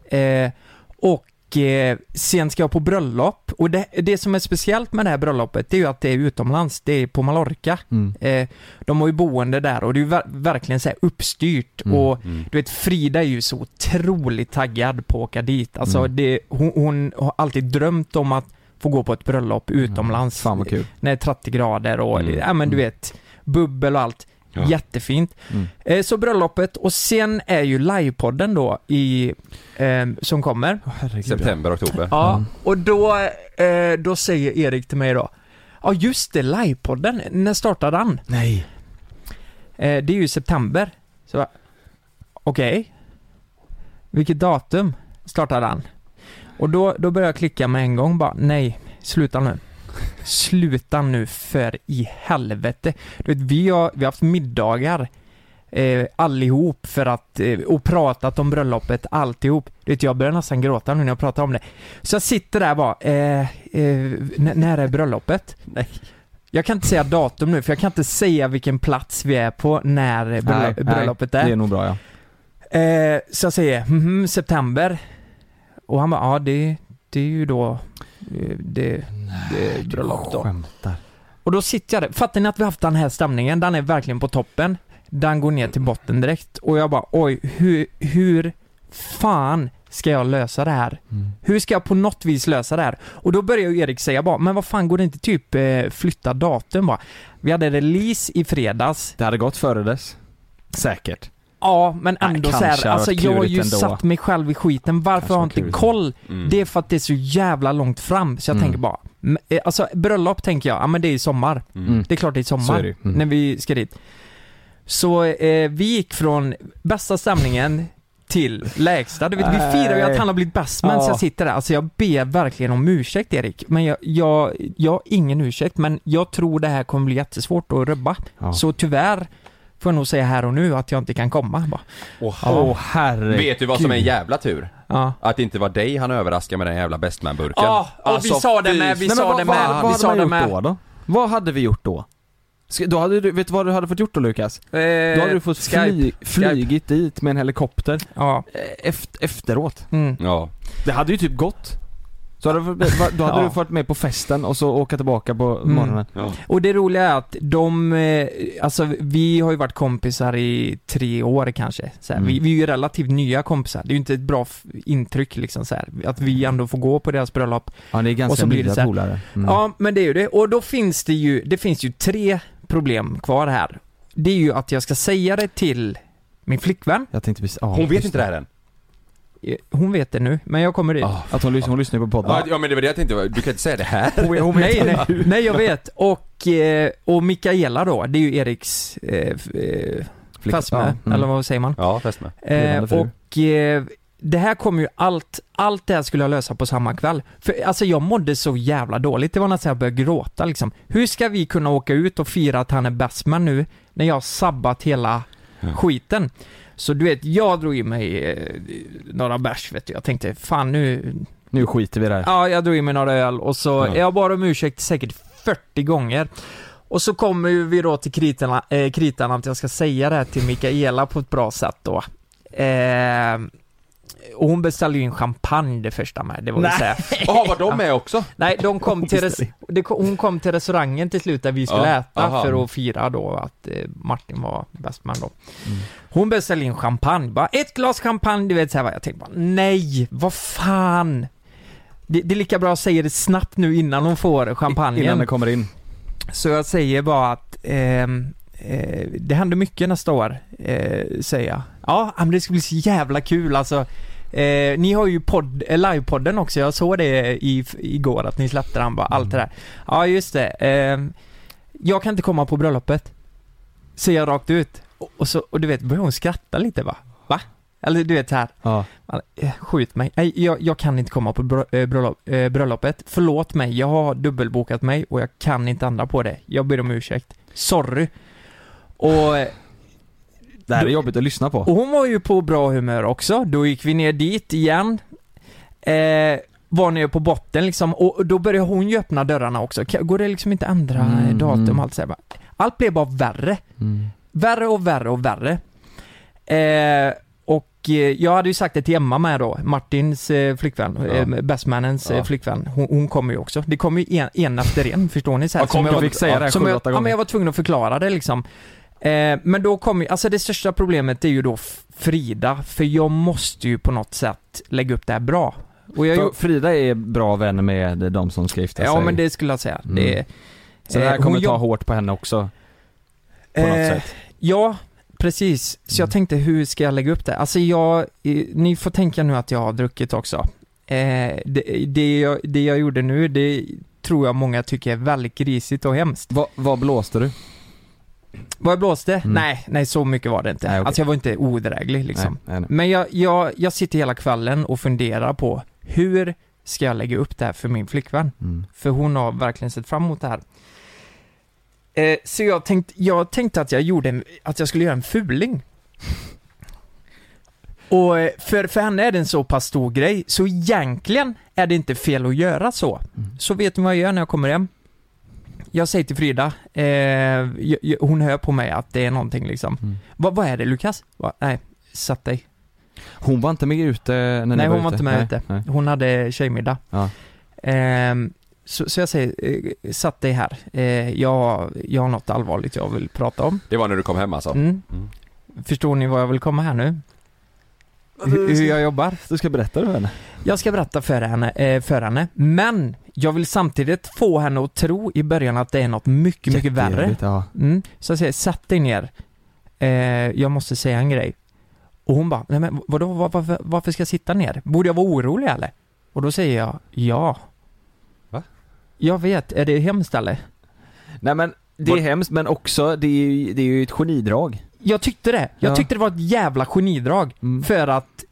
Eh, och eh, sen ska jag på bröllop. Och det, det som är speciellt med det här bröllopet, det är ju att det är utomlands. Det är på Mallorca. Mm. Eh, de har ju boende där och det är ju ver- verkligen så här uppstyrt. Mm. Och Mm. du vet, Frida är ju så otroligt taggad på att åka dit. Alltså Mm. det, hon, hon har alltid drömt om att få gå på ett bröllop utomlands. Fan vad kul. När det är 30 grader och, Mm. ja men du Mm. vet, bubbel och allt. Ja. Jättefint. Mm. Eh, så bröllopet och sen är ju livepodden då i, eh, som kommer. Herregud. September, oktober. Ja, Mm. och då, eh, då säger Erik till mig då, ja just det, livepodden, när startar den? Nej. Eh, det är ju september. Så, okej. Vilket datum startar den? Och då, då börjar jag klicka med en gång bara, nej, sluta nu. Sluta nu för i helvete. Du vet, vi har, vi har haft middagar eh, allihop för att, eh, och pratat om bröllopet alltihop. Du vet, jag börjar nästan gråta nu när jag pratar om det. Så jag sitter där bara, eh, eh, när är bröllopet? Nej. Jag kan inte säga datum nu, för jag kan inte säga vilken plats vi är på när bröllop, Nej, nej, bröllopet är. Det är nog bra ja. Eh, så jag säger, mhm, september. Och han bara, ja det, det är ju då eh, det, är bröllop då. Skämtar. Och då sitter jag där, fattar ni att vi har haft den här stämningen? Den är verkligen på toppen. Den går ner till botten direkt och jag bara, oj, hur, hur fan ska jag lösa det här? Mm. Hur ska jag på något vis lösa det här? Och då börjar ju Erik säga bara, men vad fan går det inte typ eh, flytta datum bara? Vi hade release i fredags. Det hade gått före dess. Säkert. Ja, men Nej, ändå så kanske här, alltså jag har ju ändå. satt mig själv i skiten. Varför Kanske har jag inte klurigt. koll? Mm. Det är för att det är så jävla långt fram, så jag Mm. tänker bara, eh, alltså bröllop tänker jag, ja men det är i sommar. Mm. Det är klart det är i sommar, Så är det ju. Mm. när vi ska dit. Så eh, vi gick från bästa stämningen till lägsta. Du vet, vi firar ju att han har blivit bäst men så Ja. jag sitter där, alltså jag ber verkligen om ursäkt Erik. Men jag, jag, jag har ingen ursäkt, men jag tror det här kommer bli jättesvårt att rubba. Ja. Så tyvärr får jag nog säga här och nu att jag inte kan komma bara. Åh, Åh herregud. Vet du vad som är en jävla tur? Ja. Att det inte var dig han överraskade med den jävla bestman-burken. Ja, och vi sa det med, vi Nej, sa vad, det vad, med, vad vi hade sa man det gjort med. då, då? Vad hade vi gjort då? Då hade du, vet du vad du hade fått gjort då Lukas? Eh, Då hade du fått Skype. fly, flygit dit med en helikopter Ja. eh, efter, efteråt. Mm. Ja. Det hade ju typ gått. Så hade, du då hade Ja. du fått med på festen och så åka tillbaka på Mm. morgonen. ja. Och det roliga är att de, eh, alltså vi har ju varit kompisar i tre år kanske. Så här, Mm. vi, vi är ju relativt nya kompisar. Det är ju inte ett bra intryck liksom så här, att vi ändå får gå på deras bröllop. Ja, det är Och ganska så blir det nya så här- polare. Mm. Ja, men det är ju det. Och då finns det ju, det finns ju tre problem kvar här. Det är ju att jag ska säga det till min flickvän. Jag tänkte precis, Hon vet inte det här än. Eh, Hon vet det nu, men jag kommer dit. Ah. Att hon, lys- hon lyssnar på podden. Ja, men det var det jag tänkte, du kan inte säga det här. Hon, nej, nej, nej, jag vet. Och, eh, och Mikaela då, det är ju Eriks eh, eh, fästmö, ja, mm. eller vad säger man? Ja, fästmö. Eh, och eh, det här kommer ju allt, allt det här skulle jag lösa på samma kväll. För alltså jag mådde så jävla dåligt, det var nästan jag började gråta liksom. Hur ska vi kunna åka ut och fira att han är bestman nu, när jag har sabbat hela skiten? Så du vet, jag drog i mig eh, några bärs vet du. Jag tänkte, fan nu, Nu skiter vi i det här. Ja, jag drog i mig några öl och så, Ja. jag bad om ursäkt säkert 40 gånger. Och så kommer ju vi då till kritan, eh, kritan att jag ska säga det här till Mikaela på ett bra sätt då. Eh, och hon beställde ju en champagne det första med, det var väl Nej. säga. Jaha, var de med också? Nej, de kom till res- det, kom- hon kom till restaurangen till slut där vi skulle Ja, äta aha. för att fira då att eh, Martin var bestman då. Hon beställde in champagne, bara ett glas champagne, du vet så här, vad jag tänkte bara, nej, vad fan. Det, det är lika bra att säga det snabbt nu innan hon får champagnen. Innan det kommer in. Så jag säger bara att ehm, eh, det händer mycket nästa år, eh, säger jag. Ja, men det ska bli så jävla kul alltså. Eh, ni har ju podd, eh, livepodden också, jag såg det i, igår att ni släppte den bara, allt det där. Ja, just det. ehm, jag kan inte komma på bröllopet. Säger jag rakt ut. Och, och, så, och du vet, börjar hon skratta lite va? Va? Eller du vet så här. Ja. Eh, Skjut mig. Nej, jag, jag kan inte komma på eh, bröllop, eh, bröllopet. Förlåt mig, jag har dubbelbokat mig och jag kan inte ändra på det. Jag ber om ursäkt. Sorry. Och, Det här är jobbigt att lyssna på. och hon var ju på bra humör också. Då gick vi ner dit igen. Eh, var nere på botten liksom och då började hon ju öppna dörrarna också. Går det liksom inte eh, Mm. datum och allt så här. Allt blev bara värre. Mm. Värre och värre och värre. Eh, och eh, jag hade ju sagt det till Emma med då, Martins eh, flickvän, Ja. eh, bestmannens Ja. flickvän. Hon, hon kommer ju också. Det kommer ju en, en efter en, förstår ni? Så här, Ja, kom, som jag jag var- fick säga det här som jag, ja, men jag var tvungen att förklara det liksom. Eh, men då kommer alltså det största problemet är ju då Frida, för jag måste ju på något sätt lägga upp det här bra. Och jag, För Frida är bra vän med de som ska gifta sig. ja men det skulle jag säga. Mm. Det, Så det här kommer ta hårt på henne också. På något sätt. Ja, precis. Så jag Mm. tänkte, hur ska jag lägga upp det? Alltså jag, ni får tänka nu att jag har druckit också. Eh, det, det, jag, det jag gjorde nu, det tror jag många tycker är väldigt grisigt och hemskt. Va, vad blåste du? Vad jag blåste? Mm. Nej, nej så mycket var det inte. Nej, okej. Alltså jag var inte odräglig liksom. Nej, nej. Men jag, jag, jag sitter hela kvällen och funderar på hur ska jag lägga upp det här för min flickvän. Mm. För hon har verkligen sett fram emot det här. Eh, så jag tänkte, jag tänkte att jag gjorde, en, att jag skulle göra en fuling. Och eh, för, för henne är det en så pass stor grej, så egentligen är det inte fel att göra så. Så vet ni vad jag gör när jag kommer hem? Jag säger till Frida, eh, jag, jag, hon hör på mig att det är någonting liksom. Mm. Vad, är det Lukas? Va? Nej, sätt dig. Hon var inte med ute när ni Nej, var hon var ute? inte med Nej, ute. nej. Hon hade tjejmiddag. Ja. Ehm, så, så jag säger, eh, satt dig här. Eh, jag, jag har något allvarligt jag vill prata om. Det var när du kom hem alltså? Mm. Mm. Förstår ni vad jag vill komma här nu? Hur, hur jag jobbar? Du ska berätta för henne. Jag ska berätta för henne, eh, för henne, men jag vill samtidigt få henne att tro i början att det är något mycket, mycket värre. Ja. Mm. Så jag säger, sätt dig ner. Eh, jag måste säga en grej. Och hon bara, nej men vadå, var, varför, varför ska jag sitta ner? Borde jag vara orolig eller? Och då säger jag, ja. Jag vet, är det hemskt eller? Nej men, det är hemskt men också, det är ju, det är ju ett genidrag. Jag tyckte det. Jag Ja. tyckte det var ett jävla genidrag. Mm. För att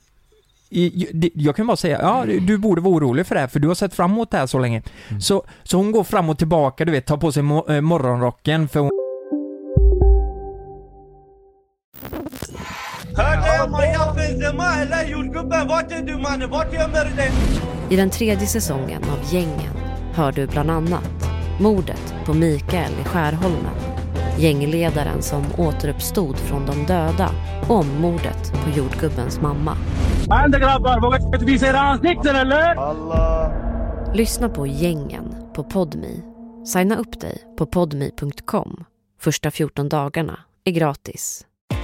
jag kan bara säga, ja du- borde vara orolig för det här för du har sett fram emot det här så länge. Mm. Så, så hon går fram och tillbaka, du vet, tar på sig mo- eh, morgonrocken för hon I den tredje säsongen av Gängen hör du bland annat mordet på Mikael i Skärholmen, gängledaren som återuppstod från de döda om mordet på jordgubbens mamma. Lyssna på Gängen på Podmi. Signa upp dig på podmi.com. Första 14 dagarna är gratis.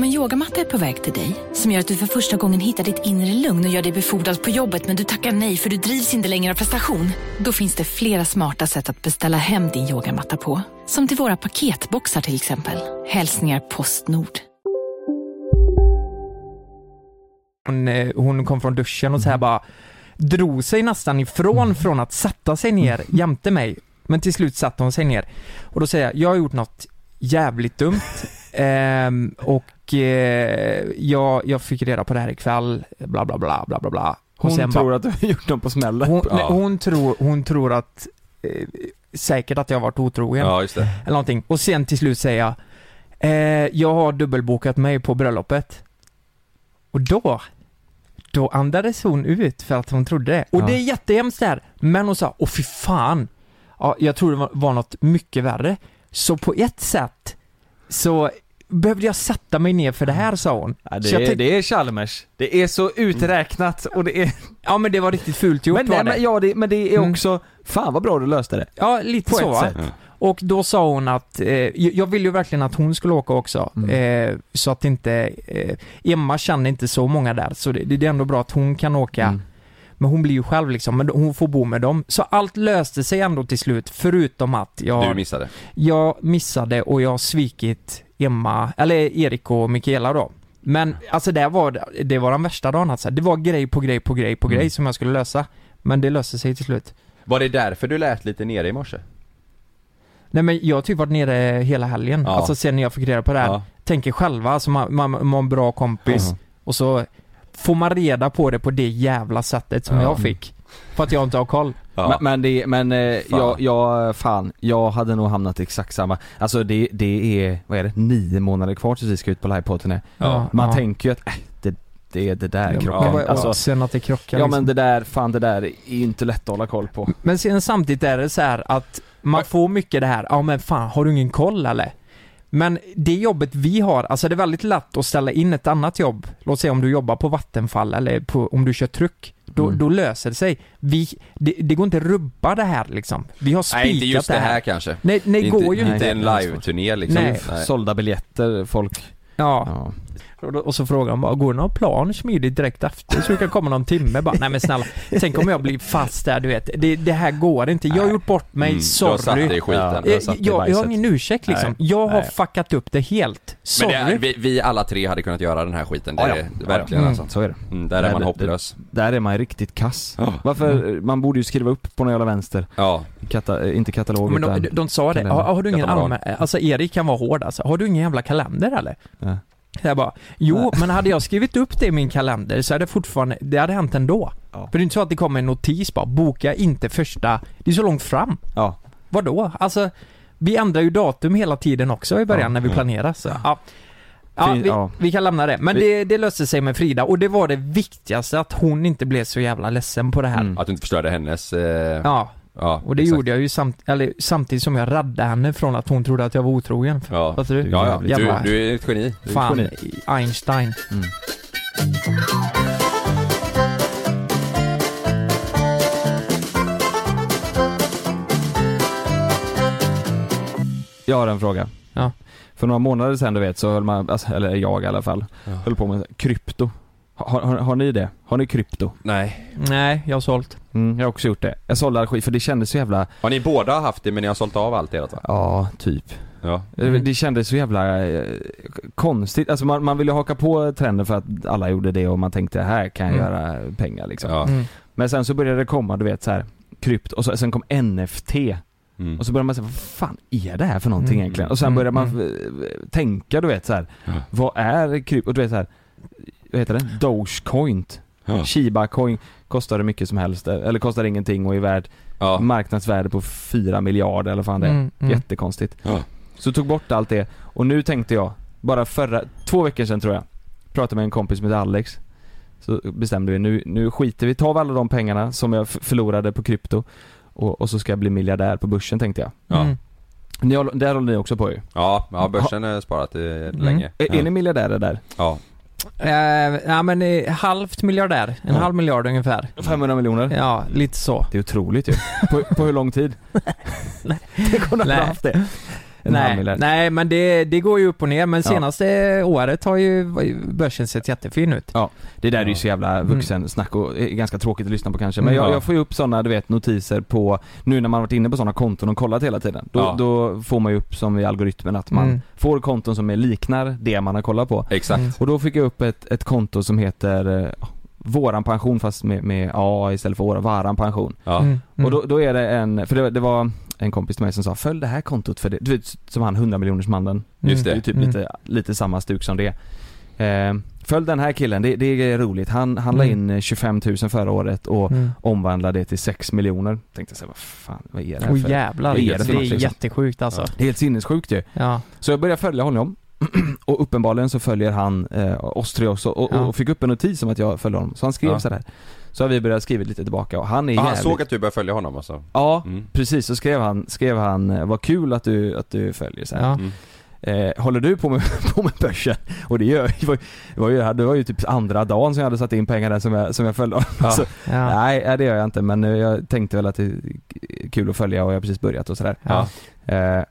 Om en yogamatta är på väg till dig, som gör att du för första gången hittar ditt inre lugn och gör dig befordrad på jobbet men du tackar nej för du drivs inte längre av prestation. Då finns det flera smarta sätt att beställa hem din yogamatta på. Som till våra paketboxar till exempel. Hälsningar Postnord. hon, eh, hon kom från duschen och så här bara drog sig nästan ifrån från att sätta sig ner jämte mig. Men till slut satte hon sig ner. Och då säger jag, jag har gjort något jävligt dumt. Ehm, och eh, jag, jag fick reda på det här ikväll, bla bla bla bla bla bla. Och Hon sen tror bara- att du har gjort dem på smällen. hon, Ja. nej, hon, tror, hon tror att eh, säkert att jag har varit otrogen. Ja, just det. Eller någonting. Och sen till slut säger jag eh, Jag har dubbelbokat mig på bröllopet. Och då Då andades hon ut för att hon trodde det. Och Ja. det är jättehemskt där. Men hon sa, åh fy fan. Ja, jag tror det var, var något mycket värre. Så på ett sätt så behövde jag sätta mig ner för det här sa hon. Ja, så det, är, det är Chalmers. Det är så uträknat och det är... Ja men det var riktigt fult gjort Men, var nej, det. men, ja, det, men det är Mm. också, fan vad bra du löste det. Ja, lite På så ett va? sätt. Och då sa hon att, eh, jag ville ju verkligen att hon skulle åka också, Mm. eh, så att inte, eh, Emma känner inte så många där, så det, det är ändå bra att hon kan åka. Mm. Men hon blir ju själv liksom, men hon får bo med dem. Så allt löste sig ändå till slut, förutom att jag, Du missade. jag missade och jag har svikit Emma, eller Erik och Mikaela då. Men alltså det var, det var den värsta dagen alltså. Det var grej på grej på grej på Mm. grej som jag skulle lösa. Men det löste sig till slut. Var det därför du lät lite nere i morse? Nej men jag har typ varit nere hela helgen, Ja. alltså sen jag fick reda på det här. Ja. Tänker själva, alltså man, man, en bra kompis Mhm. och så får man reda på det på det jävla sättet som Ja. jag fick. För att jag inte har koll. Men, men det, men eh, Fan. jag, jag, fan, jag hade nog hamnat i exakt samma, alltså det, det är, vad är det, nio månader kvar tills vi ska ut på livepodd-turné. Ja. Man Ja. tänker ju att, äh, det, det, det där Ja, krockar. är alltså, oddsen att det krockar ja liksom? men det där, fan det där är ju inte lätt att hålla koll på. Men sen samtidigt är det så här att man får mycket det här, ja men fan har du ingen koll eller? Men det jobbet vi har, alltså det är väldigt lätt att ställa in ett annat jobb. Låt säga om du jobbar på Vattenfall eller på, om du kör truck. Då, Mm. då löser det sig. Vi, det, det går inte att rubba det här liksom. Vi har spikat Nej, inte just det här kanske. Nej, nej Det går ju inte. inte. Det en live-turné liksom. Nej. Sålda biljetter, folk Ja. Då, och så frågar han bara, går det någon plan smidigt direkt efter så du kan komma någon timme? Bara, nej men snälla, tänk om jag blir fast där du vet. Det, det här går inte. Jag har gjort bort mig, Mm, du sorry. har satt dig i skiten. Du i jag, jag har ingen ursäkt liksom. Nej. Jag har Nej. fuckat upp det helt. Sorry. Men det är, vi, vi alla tre hade kunnat göra den här skiten, det Ja, ja. är Ja, ja. verkligen Mm, alltså. så är det. Mm, där är Nej, man det- hopplös. det- Där är man riktigt kass. Ja. Varför, Mm. man borde ju skriva upp på någon jävla vänster. Ja. Kata, eh, inte katalog Men de, utan de, de sa det, har, har du ingen allmän, alltså Erik kan vara hård alltså. Har du ingen jävla kalender eller? Ja. Jag bara, jo men hade jag skrivit upp det i min kalender så hade det fortfarande, det hade hänt ändå. För det är inte så att det kommer en notis bara, boka inte första, det är så långt fram. Ja. Vadå? Alltså, vi ändrar ju datum hela tiden också i början Ja. när vi Ja. planerar så, ja. Ja, vi, ja. vi kan lämna det. Men Vi- det, det löste sig med Frida och det var det viktigaste att hon inte blev så jävla ledsen på det här. Att du inte förstörde hennes... Eh, Ja. Ja Och det exakt. gjorde jag ju samt, eller, samtidigt som jag räddade henne från att hon trodde att jag var otrogen. Ja, Fattar du? ja, ja. Du, du är ett geni. Du Fan, ett geni. Einstein. Mm. Jag har en fråga. Ja. För några månader sedan du vet så höll man, alltså, eller jag i alla fall, höll på med krypto. Har, har, har ni det? Har ni krypto? Nej. Nej, jag har sålt. Mm, jag har också gjort det. Jag sålde all skit för det kändes så jävla, Har ni båda haft det men ni har sålt av allt ert va? ja typ. Ja. Det- Det kändes så jävla eh, konstigt, alltså man, man ville haka på trenden för att alla gjorde det och man tänkte här kan jag Mm. göra pengar liksom. Ja. Mm. Men sen så började det komma, du vet så här krypt och så, sen kom NFT. Mm. Och så började man säga, vad fan är det här för någonting Mm. egentligen? Och sen Mm, började man mm. eh, tänka, du vet så här. Ja. vad är krypt? Och du vet så här, vad heter det? Dogecoin. Ja. Shiba coin kostar hur mycket som helst, eller kostar ingenting och är värd Ja. marknadsvärde på 4 miljarder eller vad fan det är. Mm, mm. Jättekonstigt. Ja. Så tog bort allt det och nu tänkte jag, bara förra, två veckor sedan tror jag, pratade med en kompis som heter Alex. Så bestämde vi, nu, nu skiter vi, tar vi alla de pengarna som jag förlorade på krypto och, och så ska jag bli miljardär på börsen tänkte jag. Ja. Mm. Ni håller, där håller ni också på ju. Ja, ja börsen har sparat det länge. Är, är ni miljardärer där? Ja. Eh, ja men eh, halvt miljardär, en Ja. halv miljard ungefär. 500 miljoner? Ja, lite så. Det är otroligt ju. På, på hur lång tid? Nej. Det kunde Nej. ha haft det. En halv Nej, miljard. nej men det, det går ju upp och ner men Ja. senaste året har ju börsen sett jättefin ut. Ja, det där är ju så jävla vuxensnack och är ganska tråkigt att lyssna på kanske. Men Mm. jag, Ja. jag får ju upp sådana, du vet, notiser på, nu när man varit inne på sådana konton och kollat hela tiden. Då, Ja. då får man ju upp som i algoritmen att man Mm. får konton som är liknar det man har kollat på. Exakt. Mm. Och då fick jag upp ett, ett konto som heter eh, Våran pension fast med, med A istället för våra, Varan pension. Ja. Mm, mm. Och då, då är det en, för det, det var en kompis till mig som sa följ det här kontot för det, du vet som han 100 miljoners mannen. Just Det är det. typ Mm. lite, lite samma stuk som det. Eh, följ den här killen, det, det är roligt. Han, han la Mm. in eh, 25 000 förra året och Mm. omvandlade det till 6 miljoner. Tänkte säga vad fan, vad är det här för? jävlar, vad det är är, det något, liksom? jättesjukt alltså. Det är helt sinnessjukt ju. Ja. Så jag började följa honom och uppenbarligen så följer han eh, oss tre också och, Ja. och fick upp en notis om att jag följde honom. Så han skrev Ja. sådär. Så har vi börjat skriva lite tillbaka och han är Ja, han jävligt... såg att du började följa honom alltså? Ja, Mm. precis. Så skrev han, skrev han, eh, vad kul att du, att du följer så här. Ja. Mm. Eh, håller du på med, på med börsen? Och det gör det var, ju- det var ju, det var ju typ andra dagen som jag hade satt in pengar där som jag, som jag följde honom. Ja. Så, Ja. nej, det gör jag inte men eh, jag tänkte väl att det är kul att följa och jag har precis börjat och sådär. Ja. Eh,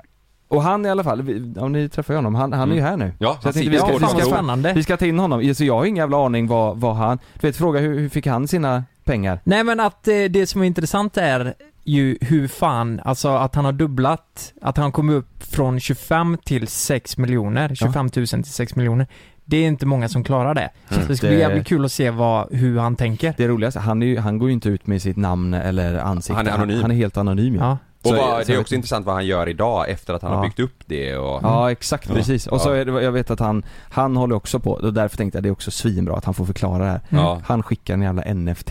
och han i alla fall, vi- om ni träffar honom, han, han är ju här nu. Ja, Så han jag tänkte vi Ja, ska, vi, ska, spännande. vi ska ta in honom, så jag har ingen jävla aning vad, vad han, du vet fråga hur, hur fick han sina pengar? Nej men att eh, det som är intressant är ju hur fan, alltså att han har dubblat, att han kom upp från 25 till 6 miljoner, 25 000 till 6 miljoner. Det är inte många som klarar det. Mm. Så det ska bli jävligt kul att se vad, hur han tänker. Det roligaste, han, är ju, han går ju inte ut med sitt namn eller ansikte. Han är anonym. Han, är helt anonym ju. Ja. Och vad, det är också intressant vad han gör idag efter att han Ja. har byggt upp det och... Ja exakt, Ja. precis. Och så är det, jag vet att han, han håller också på, och därför tänkte jag det är också svinbra att han får förklara det här. Ja. Han skickar en jävla NFT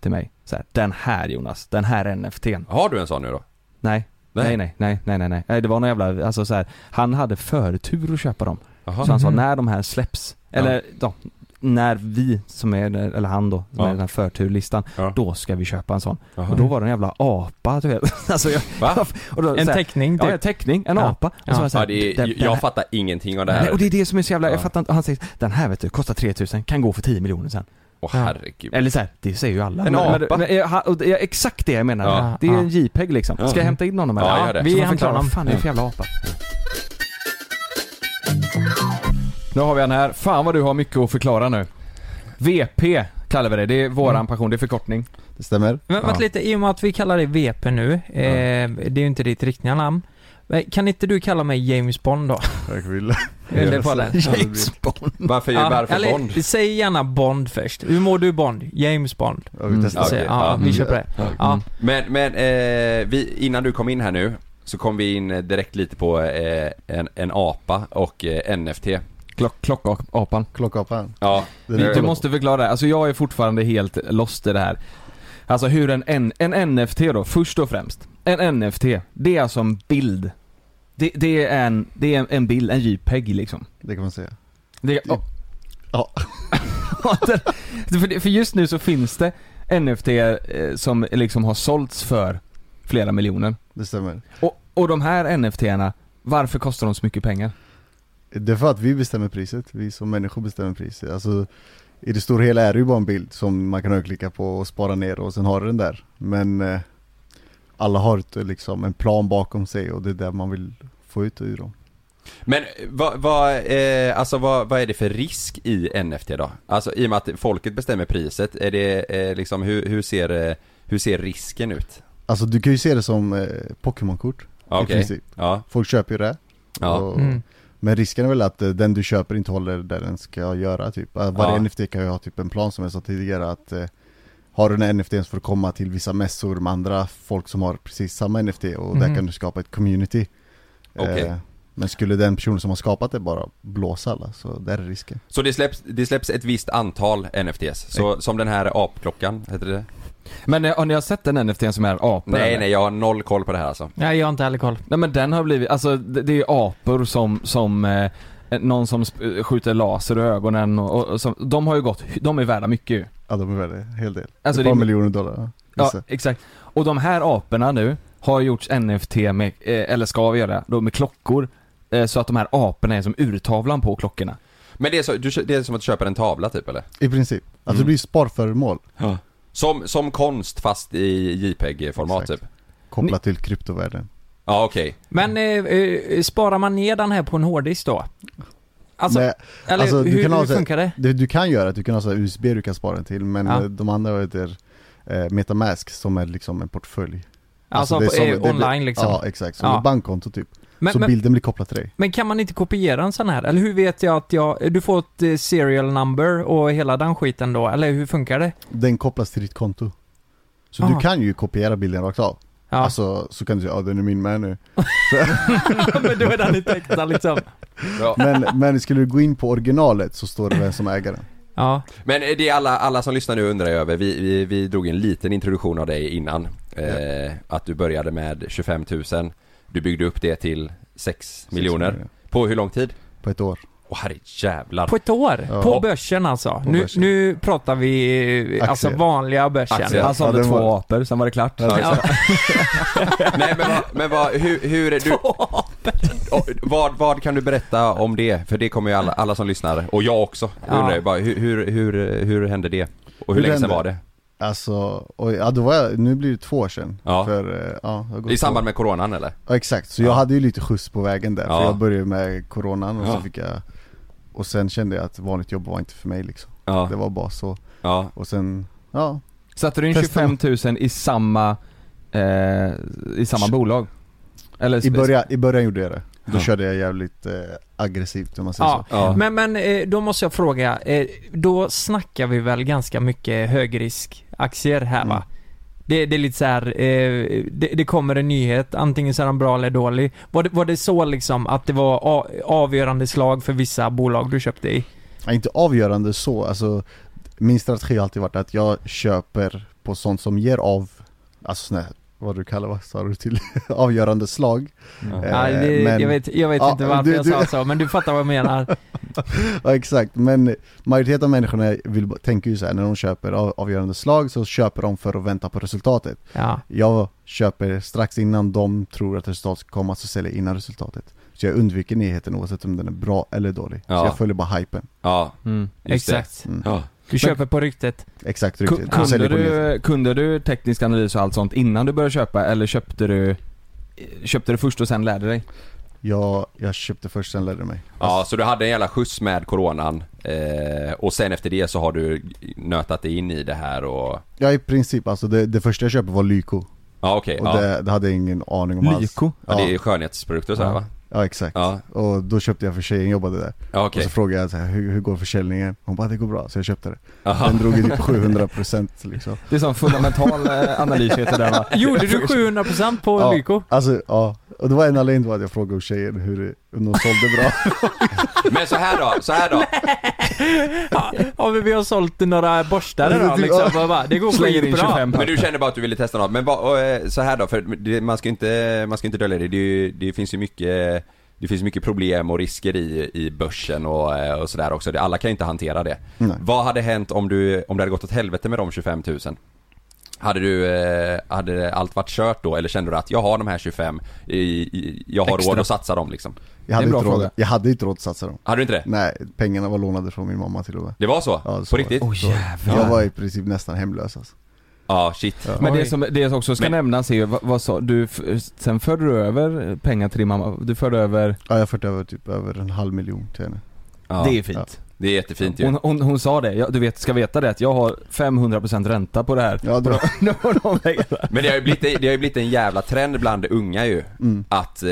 till mig. Så här, den här Jonas, den här NFTn. Har du en sån nu då? Nej. Nej nej nej nej nej nej. Nej, Det var någon jävla, alltså så här, han hade förtur att köpa dem. Jaha. Så han sa Mhm. när de här släpps, eller ja, när vi som är, eller han då, som Ja. är den här förturlistan, Ja. då ska vi köpa en sån. Jaha. Och då var det en jävla apa du vet. Alltså jag, Va? och då, En teckning Ja, typ. en teckning, en Ja. apa. Och Ja. så var jag så här, Ja, det är, den- den jag fattar ingenting av det Nej, här. och det är det som är så jävla, jag Ja. fattar inte, han säger den här vet du, kostar 3000, kan gå för 10 miljoner sen. Åh Ja. herregud. Eller så här, det säger ju alla. En men, apa. Men, men, exakt det jag menar. Ja. Det är en Ja. JPEG liksom. Ska jag hämta in honom eller? Ja, gör det. Vi hämtar honom. vad fan är det för jävla apa? Nu har vi han här. Fan vad du har mycket att förklara nu. VP kallar vi det. Det är våran Mm. passion. Det är förkortning. Det stämmer. Men vänta lite, i och med att vi kallar dig VP nu, eh, det är ju inte ditt riktiga namn. Men Kan inte du kalla mig James Bond då? Jag vill. Eller på det. James Bond. Varför, varför eller, Bond? Säg gärna Bond först. Hur mår du Bond? James Bond. Ja, vi testar. Så, Okej, ja, ja. vi kör på det. Ja. Men, men eh, vi, innan du kom in här nu så kom vi in direkt lite på eh, en, en apa och eh, NFT. Klock, klockapan. Klockapan. Ja. Du måste förklara det. Alltså jag är fortfarande helt lost i det här. Alltså hur en, en, en NFT då, först och främst. En NFT, det är alltså en bild. Det, det är en, det är en, bild, en JPEG liksom. Det kan man säga. Det, oh. Ja. för just nu så finns det NFT eh, som liksom har sålts för flera miljoner. Det stämmer. Och, och de här NFT-erna, varför kostar de så mycket pengar? Det är för att vi bestämmer priset, vi som människor bestämmer priset. Alltså, I det stora hela är det ju bara en bild som man kan högerklicka på och spara ner och sen har du den där. Men eh, alla har ett, liksom, en plan bakom sig och det är där man vill få ut ur dem. Men vad, vad, eh, alltså vad, vad är det för risk i NFT då? Alltså i och med att folket bestämmer priset, är det eh, liksom, hur, hur, ser, eh, hur ser risken ut? Alltså du kan ju se det som eh, Pokémon-kort Okej. i princip. Ja. Folk köper ju det. Ja. Och, Mm. Men risken är väl att eh, den du köper inte håller där den ska göra typ. Eh, Varje Ja. NFT kan ju ha typ en plan som jag sa tidigare att eh, Har du en NFT så får du komma till vissa mässor med andra folk som har precis samma NFT och där Mhm. kan du skapa ett community Okej. Eh, Men skulle den personen som har skapat det bara blåsa alla, så där är risken Så det släpps, det släpps ett visst antal NFTs, så som den här apklockan, heter det? Men eh, har ni har sett den NFT som är apor? Nej eller? nej, jag har noll koll på det här alltså. Nej, jag har inte heller koll. Nej men den har blivit, alltså det, det är ju apor som, som eh, någon som sp- skjuter laser i ögonen och, och, och som, de har ju gått, de är värda mycket ju. Ja de är värda en hel del, Alltså, ett par det- miljoner dollar Ja, exakt. Och de här aporna nu har gjorts NFT med, eh, eller ska vi göra, då med klockor. Eh, så att de här aporna är som urtavlan på klockorna. Men det är, så, du, det är som att köpa en tavla typ eller? I princip, alltså Mm. det blir sparföremål Ja. Som, som konst fast i JPEG-format typ? kopplat till kryptovärlden Ja okej. Men eh, eh, sparar man ner den här på en hårddisk då? Alltså, Nej, eller alltså, du hur, hur så här- funkar det? Det du kan göra, att du kan ha så här USB du kan spara den till, men Ja. eh, de andra heter eh, Metamask som är liksom en portfölj Alltså, det är på- som- eh, det blir- online liksom? Ja exakt, som Ja. ett bankkonto typ Men- Så men- bilden blir kopplad till dig Men kan man inte kopiera en sån här? Eller hur vet jag att jag, du får ett eh, serial number och hela den skiten då? Eller hur funkar det? Den kopplas till ditt konto Så Aha. du kan ju kopiera bilden rakt av Ja. Alltså, så kan du säga ja den är min med nu men då är den inte äkta liksom. men, men skulle du gå in på originalet så står det vem som äger den Ja. Men det är alla, alla som lyssnar nu undrar över, vi, vi, vi drog en liten introduktion av dig innan. Eh, att du började med 25 000, du byggde upp det till 6 miljoner. miljoner. På hur lång tid? På ett år Åh herre jävlar. På ett år? Ja. På börsen alltså? På Nu, börsen. nu pratar vi eh, alltså Aktier. vanliga börsen. Aktier. Han sålde den två var- apor, sen var det klart. Ja, Nej men vad, men vad, hur, hur du, Och vad, vad kan du berätta om det? För det kommer ju alla, alla som lyssnar, och jag också, Ja. undrar bara hur, hur, hur, hur hände det? Och hur, Hur länge sedan hände? var det? Alltså, och, ja då var jag, nu blir det två år sedan Ja. för, eh, ja, I samband med coronan eller? Ja exakt, så Ja. jag hade ju lite skjuts på vägen där, Ja. för jag började med coronan och Ja. så fick jag Och sen kände jag att vanligt jobb var inte för mig liksom Ja, Det var bara så, ja. och sen, ja Satte du in Testa. 25 000 i samma, eh, i samma bolag? Eller I början, i början gjorde jag det Då Ja. körde jag jävligt eh, aggressivt om man säger Ja, så Ja. men, men eh, då måste jag fråga, eh, då snackar vi väl ganska mycket högriskaktier här va? Mm. Det, det är lite så här, eh, det, det kommer en nyhet, antingen så är den bra eller dålig. Var det, var det så liksom att det var a, avgörande slag för vissa bolag du köpte i? ja, Inte avgörande så, alltså Min strategi har alltid varit att jag köper på sånt som ger av Alltså sån här, vad du kallar vad sa du till? avgörande slag Ja. Eh, Ja, det, men- jag vet, jag vet Ja, inte varför du- jag sa så, men du fattar vad jag menar. Ja exakt, men majoriteten av människorna vill, tänker ju så här, när de köper av, avgörande slag så köper de för att vänta på resultatet Ja. Jag köper strax innan de tror att resultatet ska komma så säljer jag innan resultatet Så jag undviker nyheten oavsett om den är bra eller dålig Ja. Så jag följer bara hypen Ja, Mm. Exakt. mm. Ja. Du köper på ryktet. Exakt riktigt, Jag Kunde du, kunde du teknisk analys och allt sånt innan du började köpa eller köpte du Köpte du först och sen lärde dig? Jag, jag köpte först, sen lärde mig. Ja, så du hade en jävla skjuts med coronan eh, och sen efter det så har du nötat dig in i det här och... Ja i princip, alltså det, det första jag köpte var Lyko. Ja okej, Och ja. det, det hade jag ingen aning om alls. Lyko? ja. Det är skönhetsprodukter och sådär ja. va? Ja exakt. Ja. Och då köpte jag för tjejen jobbade där. Ja, okej. Och så frågade jag så här, hur, hur går försäljningen? Hon bara det går bra, så jag köpte det. Aha. Den drog ju typ 700% liksom. Det är sån fundamental eh, analys heter det va? Gjorde du 700% på ja, Lyko? Alltså ja, och det var en anledning till att jag frågade tjejen hur, om de sålde bra. Men så här då, så här då. Ja, men vi har sålt några borstar typ, liksom, bara, det går Slänger in skitbra 25 Men du kände bara att du ville testa något, men va, och, eh, så här då, för det, man ska inte, man ska inte dölja det, det, det finns ju mycket det finns mycket problem och risker i, i börsen och, eh, och sådär också, alla kan ju inte hantera det. Nej. Vad hade hänt om du, om det hade gått åt helvete med de 25 000? Hade du, eh, hade allt varit kört då eller kände du att jag har de här 25, i, i, jag har Extra. råd att satsa dem liksom? Jag hade, Det är en inte bra råd, fråga. jag hade inte råd att satsa dem. Hade du inte det? Nej, pengarna var lånade från min mamma till och med. Det var så? Ja, så På riktigt? Jävlar. Jag var i princip nästan hemlös alltså. Ja, shit. Ja. Men det som, det som också ska Men- nämnas är ju, vad, vad sa du, sen förde du över pengar till din mamma, du förde över, Ja jag fått över typ över en halv miljon till henne. Ja, det är fint. Det är jättefint ju. Hon, hon, hon sa det, ja, du vet, ska veta det att jag har 500% ränta på det här. Ja, de pengarna. Men det har ju blivit, det har ju blivit en jävla trend bland unga ju. Mm. Att, eh,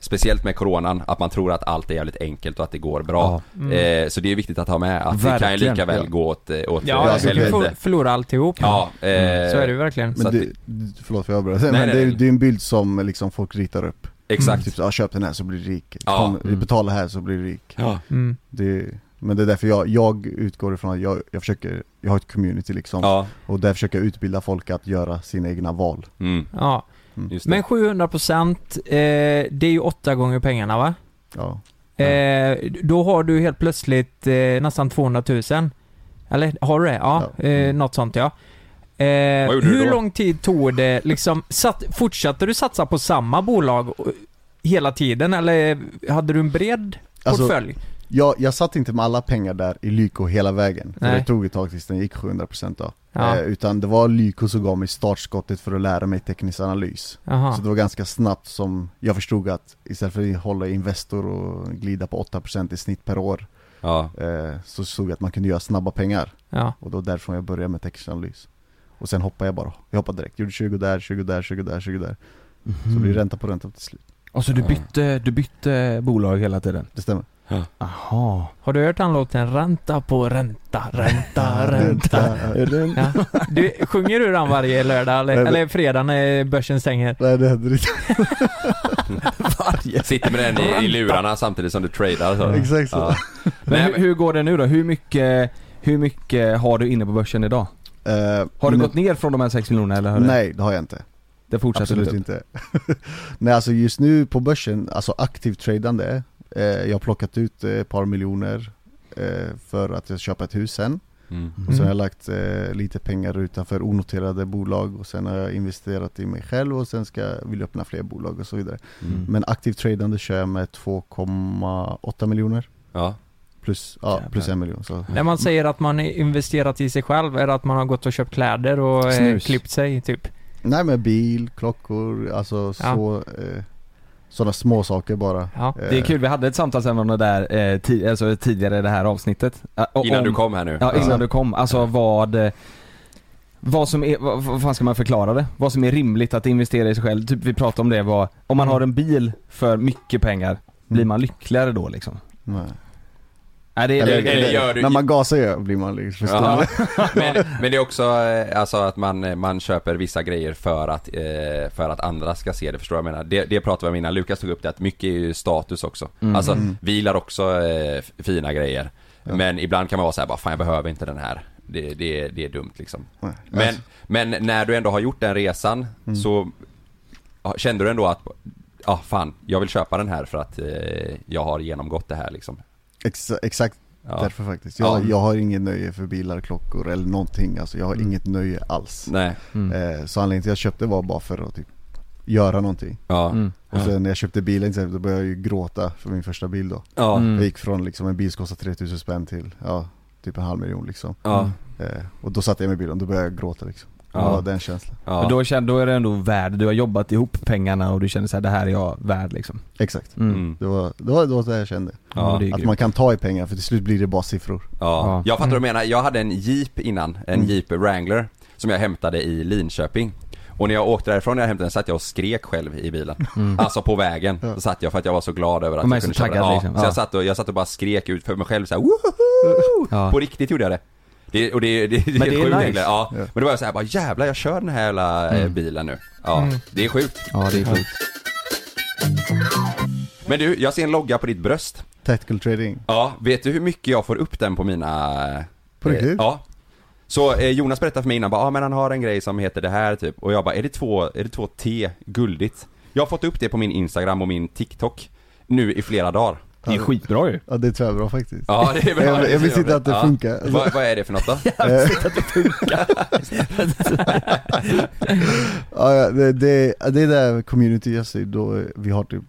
speciellt med coronan, att man tror att allt är jävligt enkelt och att det går bra. Mm. Eh, så det är viktigt att ha med att det kan ju Verkligen, lika väl ja. gå åt, eh, åt Ja, eh, du kan ju helvete. få- förlora alltihop. Ja, eh, Så är det ju verkligen. Men att det, förlåt för jag avbröt. Men nej, det, är, nej. det är en bild som liksom folk ritar upp. Exakt. Typ ja, köp den här så blir du rik. Ja. Kom, Mm. Betala här så blir du rik. Ja. Mm. Det, men det är därför jag, jag utgår ifrån att jag, jag försöker, jag har ett community liksom. Ja, Och där försöker jag utbilda folk att göra sina egna val. mm, Ja. just det. Men 700% eh, det är ju åtta gånger pengarna va? Ja. Eh, då har du helt plötsligt eh, nästan 200 000. Eller har du det? Ja, Ja. Eh, något sånt ja. Eh, hur lång tid tog det liksom, satt, fortsatte du satsa på samma bolag eh, hela tiden eller hade du en bred Alltså, portfölj? Jag, jag satt inte med alla pengar där i Lyko hela vägen. För Nej. det tog ett tag tills den gick 700% då. Ja. Eh, utan det var Lyko som gav mig startskottet för att lära mig teknisk analys. Jaha. Så det var ganska snabbt som jag förstod att istället för att hålla Investor och glida på 8% i snitt per år Ja, eh, Så såg jag att man kunde göra snabba pengar Ja. Och då därifrån jag började med teknisk analys Och sen hoppade jag bara, jag hoppade direkt, gjorde 20 där, 20 där, 20 där, 20 där Så Mm. blir det ränta på ränta till slut Och så du bytte, du bytte bolag hela tiden? Det stämmer Jaha. Har du hört den låten? Ränta på ränta, ränta, ränta. Ja. Du, sjunger du den varje lördag eller, Nej, det- eller fredag när börsen stänger? Nej det händer inte Varje. sitter med den i, i lurarna samtidigt som du tradar så. Exakt så. Ja. Men hur, hur går det nu då? Hur mycket, hur mycket har du inne på börsen idag? Eh, Har du men- gått ner från de här 6 miljonerna eller? Nej det har jag inte Det fortsätter Absolut inte? inte Nej alltså just nu på börsen, alltså aktivt tradande Jag har plockat ut eh, ett par miljoner eh, För att jag ska köpa ett hus sen Mm. Och sen har jag lagt eh, lite pengar utanför onoterade bolag och sen har jag investerat i mig själv och sen ska jag vilja öppna fler bolag och så vidare Mm. Men aktivt tradande kör jag med 2,8 miljoner Ja. Plus, ja, Jävlar. plus en miljon så När man säger att man investerat i sig själv, är det att man har gått och köpt kläder och eh, klippt sig typ? Nej men bil, klockor, alltså Ja. så eh, Sådana små saker bara Ja. Eh, Det är kul, vi hade ett samtal om det där eh, ti- alltså, tidigare i det här avsnittet. Eh, och Innan om, du kom här nu. Ja, innan Ja. du kom. Alltså vad, eh, vad som är, vad, vad fan ska man förklara det? Vad som är rimligt att investera i sig själv. Typ vi pratade om det var, om man har en bil för mycket pengar, blir man lyckligare då liksom? Nej. Nej, det, Eller, det, eller eller, gör du- när man gasar ju blir man liksom Ja. men, men det är också eh, alltså att man, man köper vissa grejer för att, eh, för att andra ska se det, förstår du vad jag menar? Det, det pratade vi om innan, Lukas tog upp det att mycket är ju status också. Mm. Alltså, Mm. vi gillar också eh, fina grejer. Ja. Men ibland kan man vara så här, bara fan jag behöver inte den här. Det, det, det är dumt liksom. Nej. Men, Alltså, men när du ändå har gjort den resan Mm. så kände du ändå att, ja fan, jag vill köpa den här för att eh, jag har genomgått det här liksom. Exa, exakt Ja. därför faktiskt jag, Ja. jag har ingen nöje för bilar, klockor eller någonting alltså jag har Mm. inget nöje alls Nej. mm. eh, Så anledningen till att jag köpte var bara för att typ göra någonting Ja. Mm. Och sen när jag köpte bilen då började jag ju gråta för min första bil då Ja. Mm. Jag gick från liksom en bil som kostade 3000 spänn till, ja, typ en halv miljon liksom Ja. eh, Och då satte jag mig i bilen, då började jag gråta liksom Var den känslan. Och då, känner, då är det ändå värd, du har jobbat ihop pengarna och du känner så här, det här är jag värd liksom. Exakt. Mm. Det, var, det var det var det jag kände. Ja, det är att grymt. man kan ta i pengar för till slut blir det bara siffror. Ja, jag fattar vad Mm. du menar. Jag hade en Jeep innan, en Mm. Jeep Wrangler Som jag hämtade i Linköping och när jag åkte därifrån när jag hämtade den satt jag och skrek själv i bilen. Mm. Alltså på vägen. Så satt jag för att jag var så glad över att Och man är jag kunde så köra. taggad ja, liksom. Så Ja. jag satt, och, jag satt och bara skrek ut för mig själv såhär woho! Ja. På riktigt gjorde jag det. Det och det, det, det Men det är sjukt nice. egentligen. Ja. Men då var jag såhär bara jävlar jag kör den här jävla eh, Mm. bilen nu. Ja, Mm. det är sjukt. Ja det är sjukt. Men du, jag ser en logga på ditt bröst. Tactical trading. Ja, vet du hur mycket jag får upp den på mina... På riktigt? Eh, ja. Så eh, Jonas berättade för mig innan bara, ah, men han har en grej som heter det här typ. Och jag bara, är det två, är det två T guldigt? Jag har fått upp det på min Instagram och min TikTok nu i flera dagar. Det är skitbra ju. Ja det tror jag är bra faktiskt. Ja det är bra. Jag, jag visste inte att det Ja. funkar. Vad, vad är det för något då? Jag visste inte att det funkar. ja, ja, det, det, det är där community jag ser då, vi har typ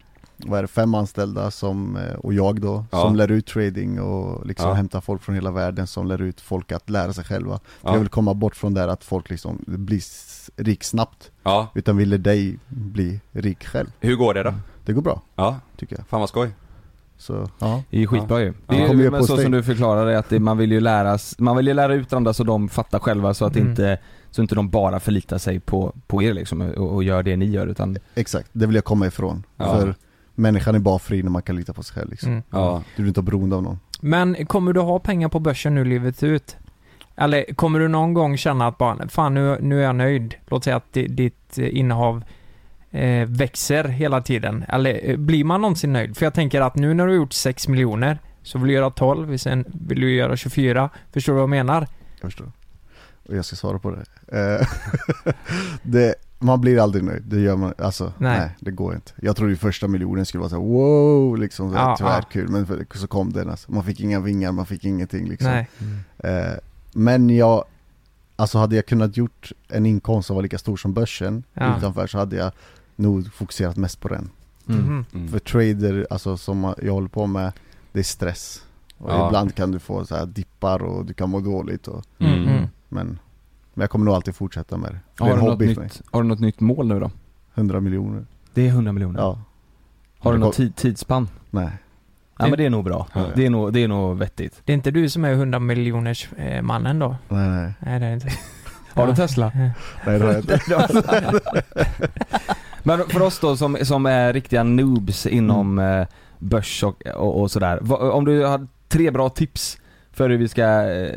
vad är det, fem anställda som, eh, och jag då, Ja. som lär ut trading och liksom Ja. hämtar folk från hela världen som lär ut folk att lära sig själva. Ja. jag vill komma bort från där att folk liksom blir rik snabbt. Ja. Utan ville dig bli rik själv. Hur går det då? Det går bra, Ja, tycker jag. fan vad skoj. Så, ja. Det är ju skitbra ju. Det är Kommer ju men på så som du förklarade att det, man vill ju lära, man vill ju lära ut andra så de fattar själva så att Mm. inte, så inte de bara förlitar sig på, på er liksom och, och gör det ni gör utan Exakt, det vill jag komma ifrån. Ja. För människan är bara fri när man kan lita på sig själv liksom. Mm. Ja. Du är inte beroende av någon. Men kommer du ha pengar på börsen nu livet ut? Eller kommer du någon gång känna att bara, fan nu, nu är jag nöjd. Låt säga att di- ditt eh, innehav eh, växer hela tiden. Eller eh, blir man någonsin nöjd? För jag tänker att nu när du har gjort 6 miljoner så vill du göra 12, sen vill du göra 24. Förstår du vad jag menar? Jag förstår. Och jag ska svara på det. Eh, det man blir aldrig nöjd, det gör man, alltså Nej. nej, det går inte. Jag trodde ju första miljonen skulle vara så här, wow, liksom så här, Ja, ja. tvärkul, men för, så kom den alltså. Man fick inga vingar, man fick ingenting liksom. Nej. Eh, men jag, alltså hade jag kunnat gjort en inkomst som var lika stor som börsen Ja. utanför så hade jag nog fokuserat mest på den. Mhm. Mm. För trader, alltså som jag håller på med, det är stress. Och Ja. ibland kan du få så här dippar och du kan må dåligt och, Mm. Mm. men, men jag kommer nog alltid fortsätta med det. Det har du, något nytt, har du något nytt mål nu då? 100 miljoner. Det är 100 miljoner? Ja. Har du något tid, tidsspann? Nej. Ja men det är nog bra. Ja. Det, är nog, det är nog vettigt. Det är inte du som är 100 miljoners eh, mannen då? Nej nej. Nej det är det inte. Har du Tesla? Nej det har jag inte. Men för oss då som, som är riktiga noobs inom eh, börs och, och, och sådär. Va- Om du har tre bra tips för hur vi ska eh,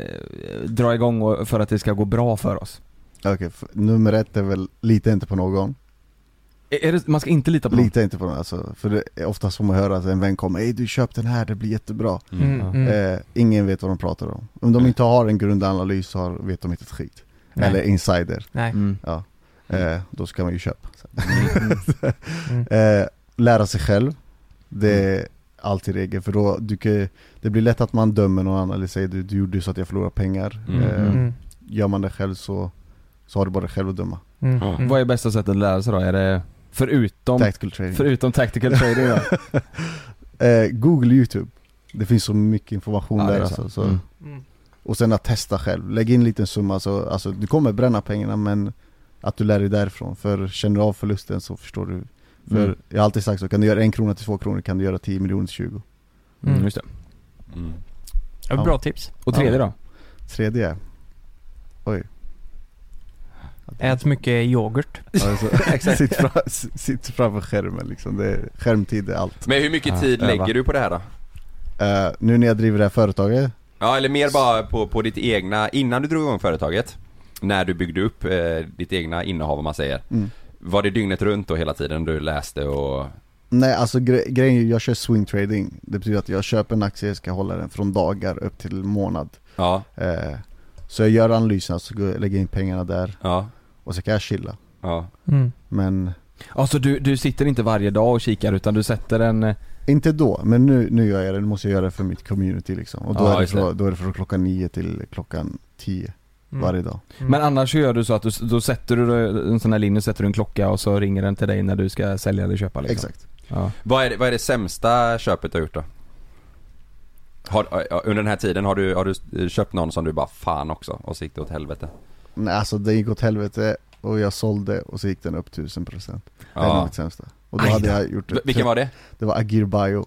dra igång och för att det ska gå bra för oss. Okej, f- nummer ett är väl, lita inte på någon. Det, man ska inte lita på någon? Lita inte på någon, alltså, för det är oftast får man höra att en vän kommer, Ey du köp den här, det blir jättebra. Mm, mm. Eh, ingen vet vad de pratar om. Om de inte har en grundanalys så har, vet de inte ett skit. Nej. Eller insider. Nej. Mm. Ja. Eh, då ska man ju köpa. Mm. eh, lära sig själv. Det är alltid regel, för då, du kan, det blir lätt att man dömer någon annan eller säger du, du gjorde så att jag förlorar pengar. Mm. Eh, Mm. Gör man det själv så, så har du bara dig själv att döma. Mm. Ja. Mm. Vad är bästa sättet att lära sig då? Är det förutom, Tactical trading. förutom tactical trading då? Eh, Google YouTube. Det finns så mycket information Ja, där är alltså. Så. Mm. Mm. Och sen att testa själv. Lägg in en liten summa så, alltså du kommer bränna pengarna men att du lär dig därifrån. För känner du av förlusten så förstår du. För Mm. jag har alltid sagt så, kan du göra en krona till två kronor kan du göra 10 miljoner till 20. Mm, just det. Mm. Ja, Bra tips. Och tredje då? Tredje. Oj. Ät mycket yoghurt. Alltså, sitt, fram, sitt framför skärmen liksom. Det är, skärmtid är allt. Men hur mycket Ja, tid öva. lägger du på det här då? Eh, nu när jag driver det här företaget, Ja eller mer bara på, på ditt egna, innan du drog igång företaget När du byggde upp eh, ditt egna innehav om man säger Mm. Var det dygnet runt då hela tiden du läste och Nej alltså gre- grejen är ju, jag kör swing trading. Det betyder att jag köper en aktie, ska hålla den från dagar upp till månad. Ja, Eh, så jag gör analyserna, så går- lägger jag in pengarna där ja, och så kan jag chilla. ja Mm. Men Alltså du, du sitter inte varje dag och kikar utan du sätter en eh, inte då, men nu, nu gör jag det, nu måste jag göra det för mitt community liksom. Och då, Ja, är, det från, då är det från klockan nio till klockan tio Mm. varje dag. Mm. Men annars gör du så att du, då sätter du en sån här linje, sätter du en klocka och så ringer den till dig när du ska sälja eller köpa liksom. Exakt. Ja. Vad är, det, vad är det sämsta köpet du har gjort då? Har, under den här tiden har du, har du köpt någon som du bara fan också och så gick det åt helvete? Nej alltså det gick åt helvete och jag sålde och så gick den upp 1000% Det är Ja. nog mitt sämsta Och då Aj hade jag gjort V- vilken var det? Det var Agir Bio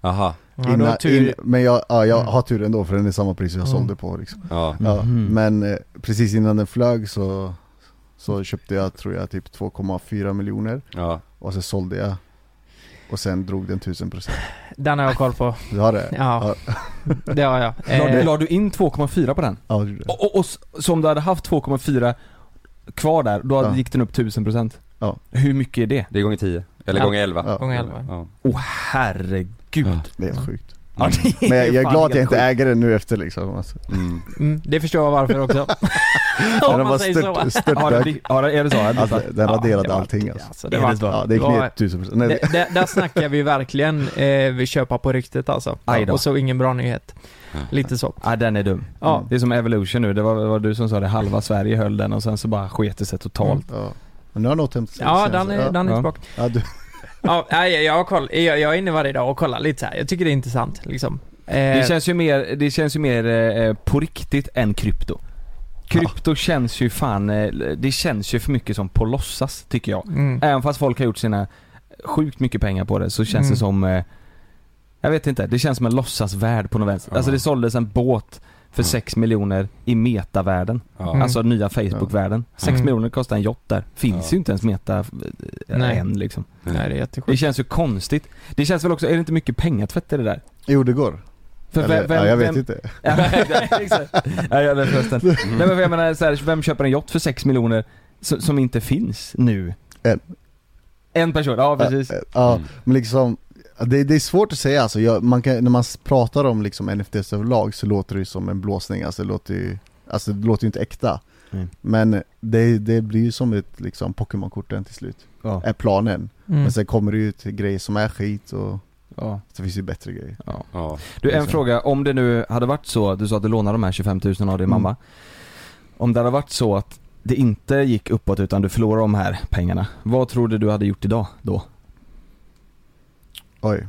Aha. Ja, du tur. in, men jag, ja, jag Mm. har tur ändå för den är samma pris jag Mm. sålde på liksom. Ja. ja Mhm. Men eh, precis innan den flög så Så köpte jag tror jag typ 2,4 miljoner Ja. Och så sålde jag Och sen drog den 1000% Den har jag koll på. Du har det? Ja. Det har jag. La, Eh, la du in 2,4 på den? Ja, det gjorde. Och, och, och så om du hade haft 2,4 kvar där, då Ja. gick den upp 1000% Ja. Hur mycket är det? Det är gånger 10. Eller Ja. gånger 11. Ja. Gånger 11. Ja. Åh herregud. Det är sjukt Ja, det Men jag, jag är glad att jag inte sjukt. äger den nu efter liksom alltså. Mm. Mm, det förstår jag varför också. Om var man säger så. stört, stört Ja, det, blir- ja, är det så? Alltså, den Ja, raderade det var- allting alltså. Alltså, det Är var, det så? Ja, det gick det var- ner 1000% Nej, det, det, där snackar vi verkligen eh, vi köpa på ryktet alltså. Och så ingen bra nyhet. Lite så. Ja den är dum. Ja. Det är som Evolution nu, det var, det var du som sa det, halva Sverige höll den och sen så bara sket det sig totalt. Ja. Men nu har hämtat sig Ja, den är, den är Ja. tillbaka. Ja, du, Ja, jag, har koll, jag, jag är inne varje dag och kollar lite så här. Jag tycker det är intressant liksom. Eh, Det känns ju mer, det känns ju mer eh, på riktigt än krypto. Krypto känns ju fan, eh, det känns ju för mycket som på låtsas tycker jag. mm. Även fast folk har gjort sina sjukt mycket pengar på det så känns Mm. det som eh, Jag vet inte, det känns som en låtsasvärld på något vänster. Ja. Alltså det såldes en båt för Ja. 6 miljoner i metavärlden. Ja. Mm. Alltså nya Facebook-världen. 6 Mm. miljoner kostar en yacht där. Finns Ja. ju inte ens meta eh, Nej. än liksom. Nej, det är Det jättesjukt. känns ju konstigt. Det känns väl också, är det inte mycket pengatvätt i det där? jo det går För Eller, vem- ja, jag vet vem- inte Ja. Ja, jag vet förresten. Nej men jag menar så här, vem köper en yacht för 6 miljoner som, som inte finns nu? En. En person, ja precis. Ja, Ja, Mm. men liksom det, det är svårt att säga alltså, jag, man kan, när man pratar om liksom NFTs överlag så låter det ju som en blåsning, alltså det låter ju, alltså det låter ju inte äkta Mm. Men det, det blir ju som ett liksom Pokémon-korten till slut, Ja. är planen Mm. Men sen kommer det ju till grejer som är skit och Ja. så finns det ju bättre grejer Ja. Ja. Du, en fråga. Om det nu hade varit så, du sa att du lånade de här 25 000 av din Mm. mamma. Om det hade varit så att det inte gick uppåt utan du förlorade de här pengarna. Vad tror du du hade gjort idag då? Oj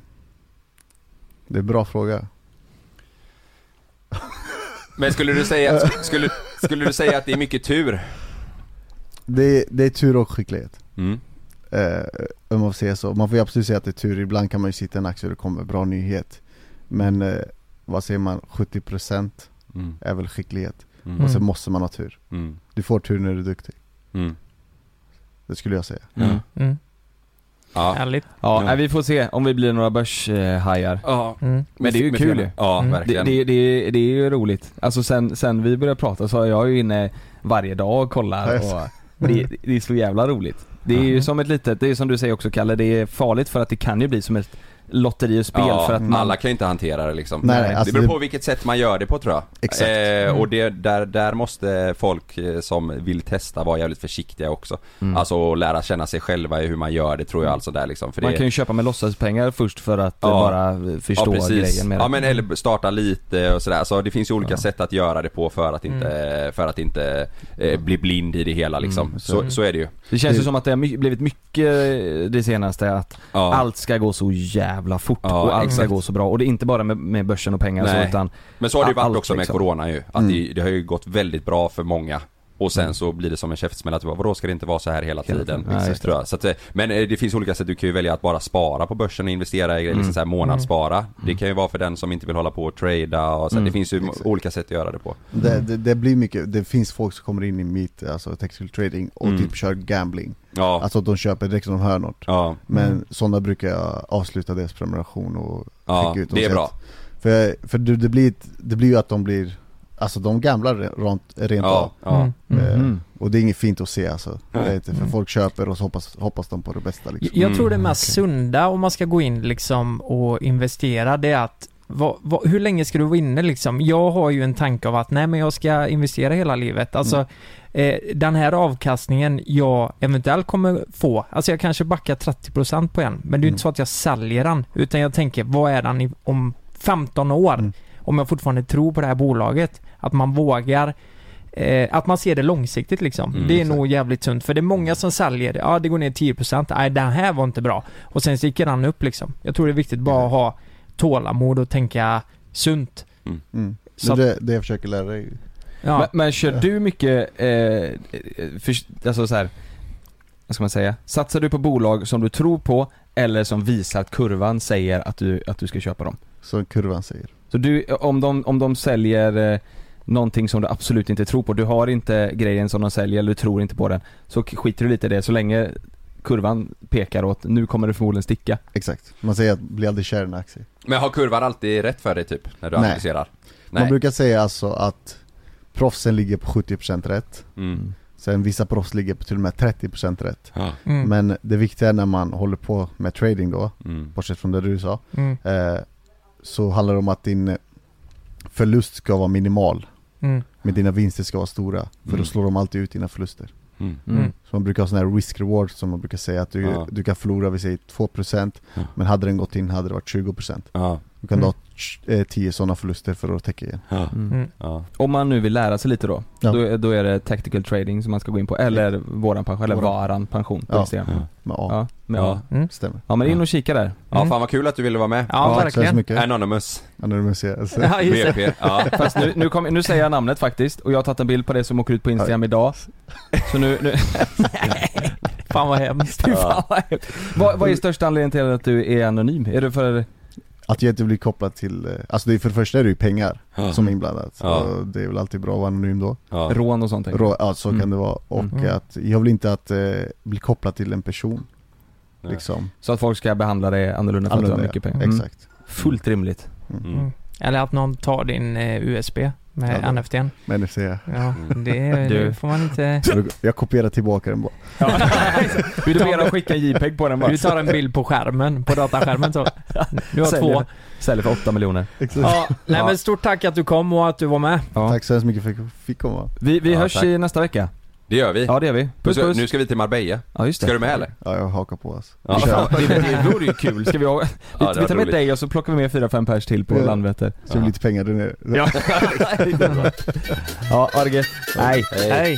Det är en bra fråga Men skulle du säga, skulle, skulle du säga att det är mycket tur? Det, det är tur och skicklighet Mm. eh, Om man får säga så, man får ju absolut säga att det är tur, ibland kan man ju sitta i en aktie och det kommer bra nyhet Men eh, vad säger man, 70% Mm. är väl skicklighet Mm. Och sen måste man ha tur Mm. Du får tur när du är duktig Mm. Det skulle jag säga Mm. Mm. Ja. Härligt. Ja, Ja. nej, vi får se om vi blir några börshajar. Ja. Mm. Men det är ju kul ju. Ja, Mm. Det, verkligen. det, det, det är ju roligt. Alltså sen, sen vi började prata så är jag ju inne varje dag och kollar och det, det är så jävla roligt. Det är ju som ett litet, det är som du säger också Kalle, det är farligt för att det kan ju bli som ett lotteri och spel ja, för att man... alla kan ju inte hantera det liksom. Nej, alltså det beror det- på vilket sätt man gör det på tror jag. Exakt. Eh, och det, där, där måste folk eh, som vill testa vara jävligt försiktiga också. Mm. Alltså lära känna sig själva i hur man gör det tror jag alltså där liksom. För Man det, kan ju köpa med låtsaspengar först för att Ja. eh, bara förstå ja, grejen med Ja det. men eller starta lite och sådär. Så det finns ju olika Ja. sätt att göra det på för att inte, för att inte eh, bli blind i det hela liksom. Mm, så, så- så är det ju. Det känns ju Det- som att det har blivit mycket det senaste att Ja. allt ska gå så jävla fort Ja, och allt exakt. ska gå så bra. Och det är inte bara med, med börsen och pengar så Nej. utan Men så har det ju varit också med liksom. Corona ju. Att Mm. det, det har ju gått väldigt bra för många. Och sen så blir det som en käftsmäll att vadå ska det inte vara så här hela tiden? det. tror jag. Så att, eh, men eh, det finns olika sätt, du kan ju välja att bara spara på börsen och investera i liksom Mm. så här månadsspara. Det kan ju vara för den som inte vill hålla på och trada och så. Mm. Det finns ju Exakt. olika sätt att göra det på. det, det, det blir mycket, det finns folk som kommer in i mitt, alltså textile trading och Mm. typ kör gambling Ja, Alltså de köper direkt som de hör något ja, Men Mm. sådana brukar jag avsluta deras prenumeration och ja skicka ut dem det är bra. att- För, för det, blir, det blir ju att de blir, alltså de gamblar rent, rent av Ja, ja. Mm. Eh, Mhm. Och det är inget fint att se alltså, det är inte, för Mm. folk köper och så hoppas, hoppas de på det bästa liksom. Jag tror det Mm, mest sunda om man ska gå in liksom och investera, det är att vad, vad, hur länge ska du vara inne liksom? Jag har ju en tanke av att nej men jag ska investera hela livet. Alltså eh, den här avkastningen jag eventuellt kommer få, alltså jag kanske backar 30% på en, men det är ju Mm. inte så att jag säljer den, utan jag tänker vad är den i, om 15 år? Mm. Om jag fortfarande tror på det här bolaget, att man vågar Eh, att man ser det långsiktigt liksom. Mm, det är exakt. nog jävligt sunt. För det är många som säljer, ja det går ner 10%, nej den här var inte bra. Och sen sticker den upp liksom. Jag tror det är viktigt bara att ha tålamod och tänka sunt. Mm. Så Det, att- det, det jag försöker lära dig Ja. Men, men kör du mycket, eh, för, alltså så här, vad ska man säga? Satsar du på bolag som du tror på eller som visar att kurvan säger att du, att du ska köpa dem? Som kurvan säger. Så du, om de, om de säljer eh, någonting som du absolut inte tror på, du har inte grejen som de säljer eller du tror inte på den, så skiter du lite i det så länge kurvan pekar åt nu kommer det förmodligen sticka. Exakt. Man säger att bli aldrig kär i en aktie. Men har kurvan alltid rätt för dig typ? När du Nej. analyserar? Man brukar säga alltså att proffsen ligger på 70% rätt. Mm. Sen vissa proffs ligger på till och med 30% rätt. Ja. Mm. Men det viktiga är när man håller på med trading då, Mm. bortsett från det du sa, Mm. eh, så handlar det om att din förlust ska vara minimal. Mm. Men dina vinster ska vara stora. För Mm. då slår de alltid ut dina förluster. Mm. Mm. Så man brukar ha sån här risk-reward som man brukar säga att du, Ja. du kan förlora, vi säger 2% Ja. Men hade den gått in hade det varit 20% Ja. Du kan Mm. ha eh, 10 sådana förluster för att täcka igen Ja. Mm. Ja. Om man nu vill lära sig lite då, Ja. då, är- då är det tactical trading som man ska gå in på, eller våran pension, eller varan pension Ja. Ja. med A, Ja, med Ja. A. Mm. stämmer ja men in och kika där. Ja, Mm. fan vad kul att du ville vara med. Ja, så verkligen. mycket Anonymous. Anonymous, ja. Alltså. Ja. VP. Ja. Fast nu, nu, kom, nu säger jag namnet faktiskt, och jag har tagit en bild på det som åker ut på Instagram idag. Så nu, nu Fan vad hemskt. Fan vad hemskt. vad, vad är största anledningen till att du är anonym? Är det för, Att jag inte blir kopplad till, eh, alltså det är för det första är det ju pengar Ja. som är inblandat Ja. och det är väl alltid bra att vara anonym då Ja. rån och sånt? Rå, Ja så Mm. kan det vara, och Mm. att jag vill inte att eh, bli kopplad till en person Nej. Liksom? Så att folk ska behandla dig annorlunda för att du har mycket pengar? Mm. exakt Fullt rimligt. Mm. Mm. Eller att någon tar din eh, USB med Ja. NFTn. Men NFC ja. Ja, det, Du. det får man inte... Jag kopierar tillbaka den bara Vill du ber dem skicka en JPEG på den bara? Du tar en bild på skärmen, på dataskärmen så. Du har Säljer- två. Säljer för 8 miljoner. Exakt. Ja, nej Ja. men stort tack att du kom och att du var med. Ja. Tack så hemskt mycket för att jag fick komma Vi, vi Ja, hörs tack. i nästa vecka. Det gör vi. Ja det gör vi. Puss puss. Nu ska vi till Marbella. Ja just det. Ska du med eller? Ja jag hakar på alltså Ja. Det, det vore ju kul. Ska vi ha, vi, Ja, det vi tar med roligt. dig och så plockar vi med fyra fem pers till på Ja. Landvetter. Så vi lite pengar där nere Ja. ja, ha det gött. Nej. Hej.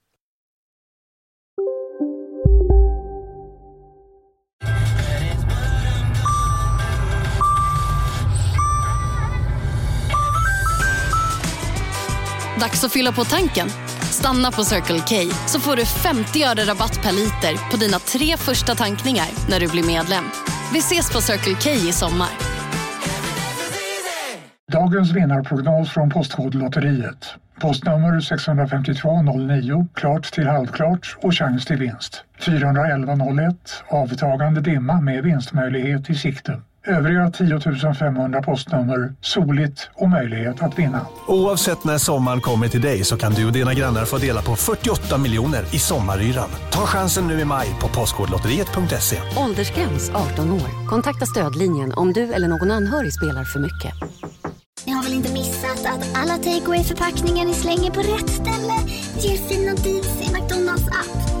Dags att fylla på tanken. Stanna på Circle K så får du 50 öre rabatt per liter på dina tre första tankningar när du blir medlem. Vi ses på Circle K i sommar. Dagens vinnarprognos från Postkodlotteriet. Postnummer 65209, klart till halvklart och chans till vinst. 41101, avtagande dimma med vinstmöjlighet i sikte. Övriga 10 500 postnummer, soligt och möjlighet att vinna. Oavsett när sommaren kommer till dig så kan du och dina grannar få dela på 48 miljoner i sommaryran. Ta chansen nu i maj på Postkodlotteriet.se. Åldersgräns 18 år. Kontakta stödlinjen om du eller någon anhörig spelar för mycket. Ni har väl inte missat att alla takeaway förpackningar ni slänger på rätt ställe ger fina deals i McDonalds app.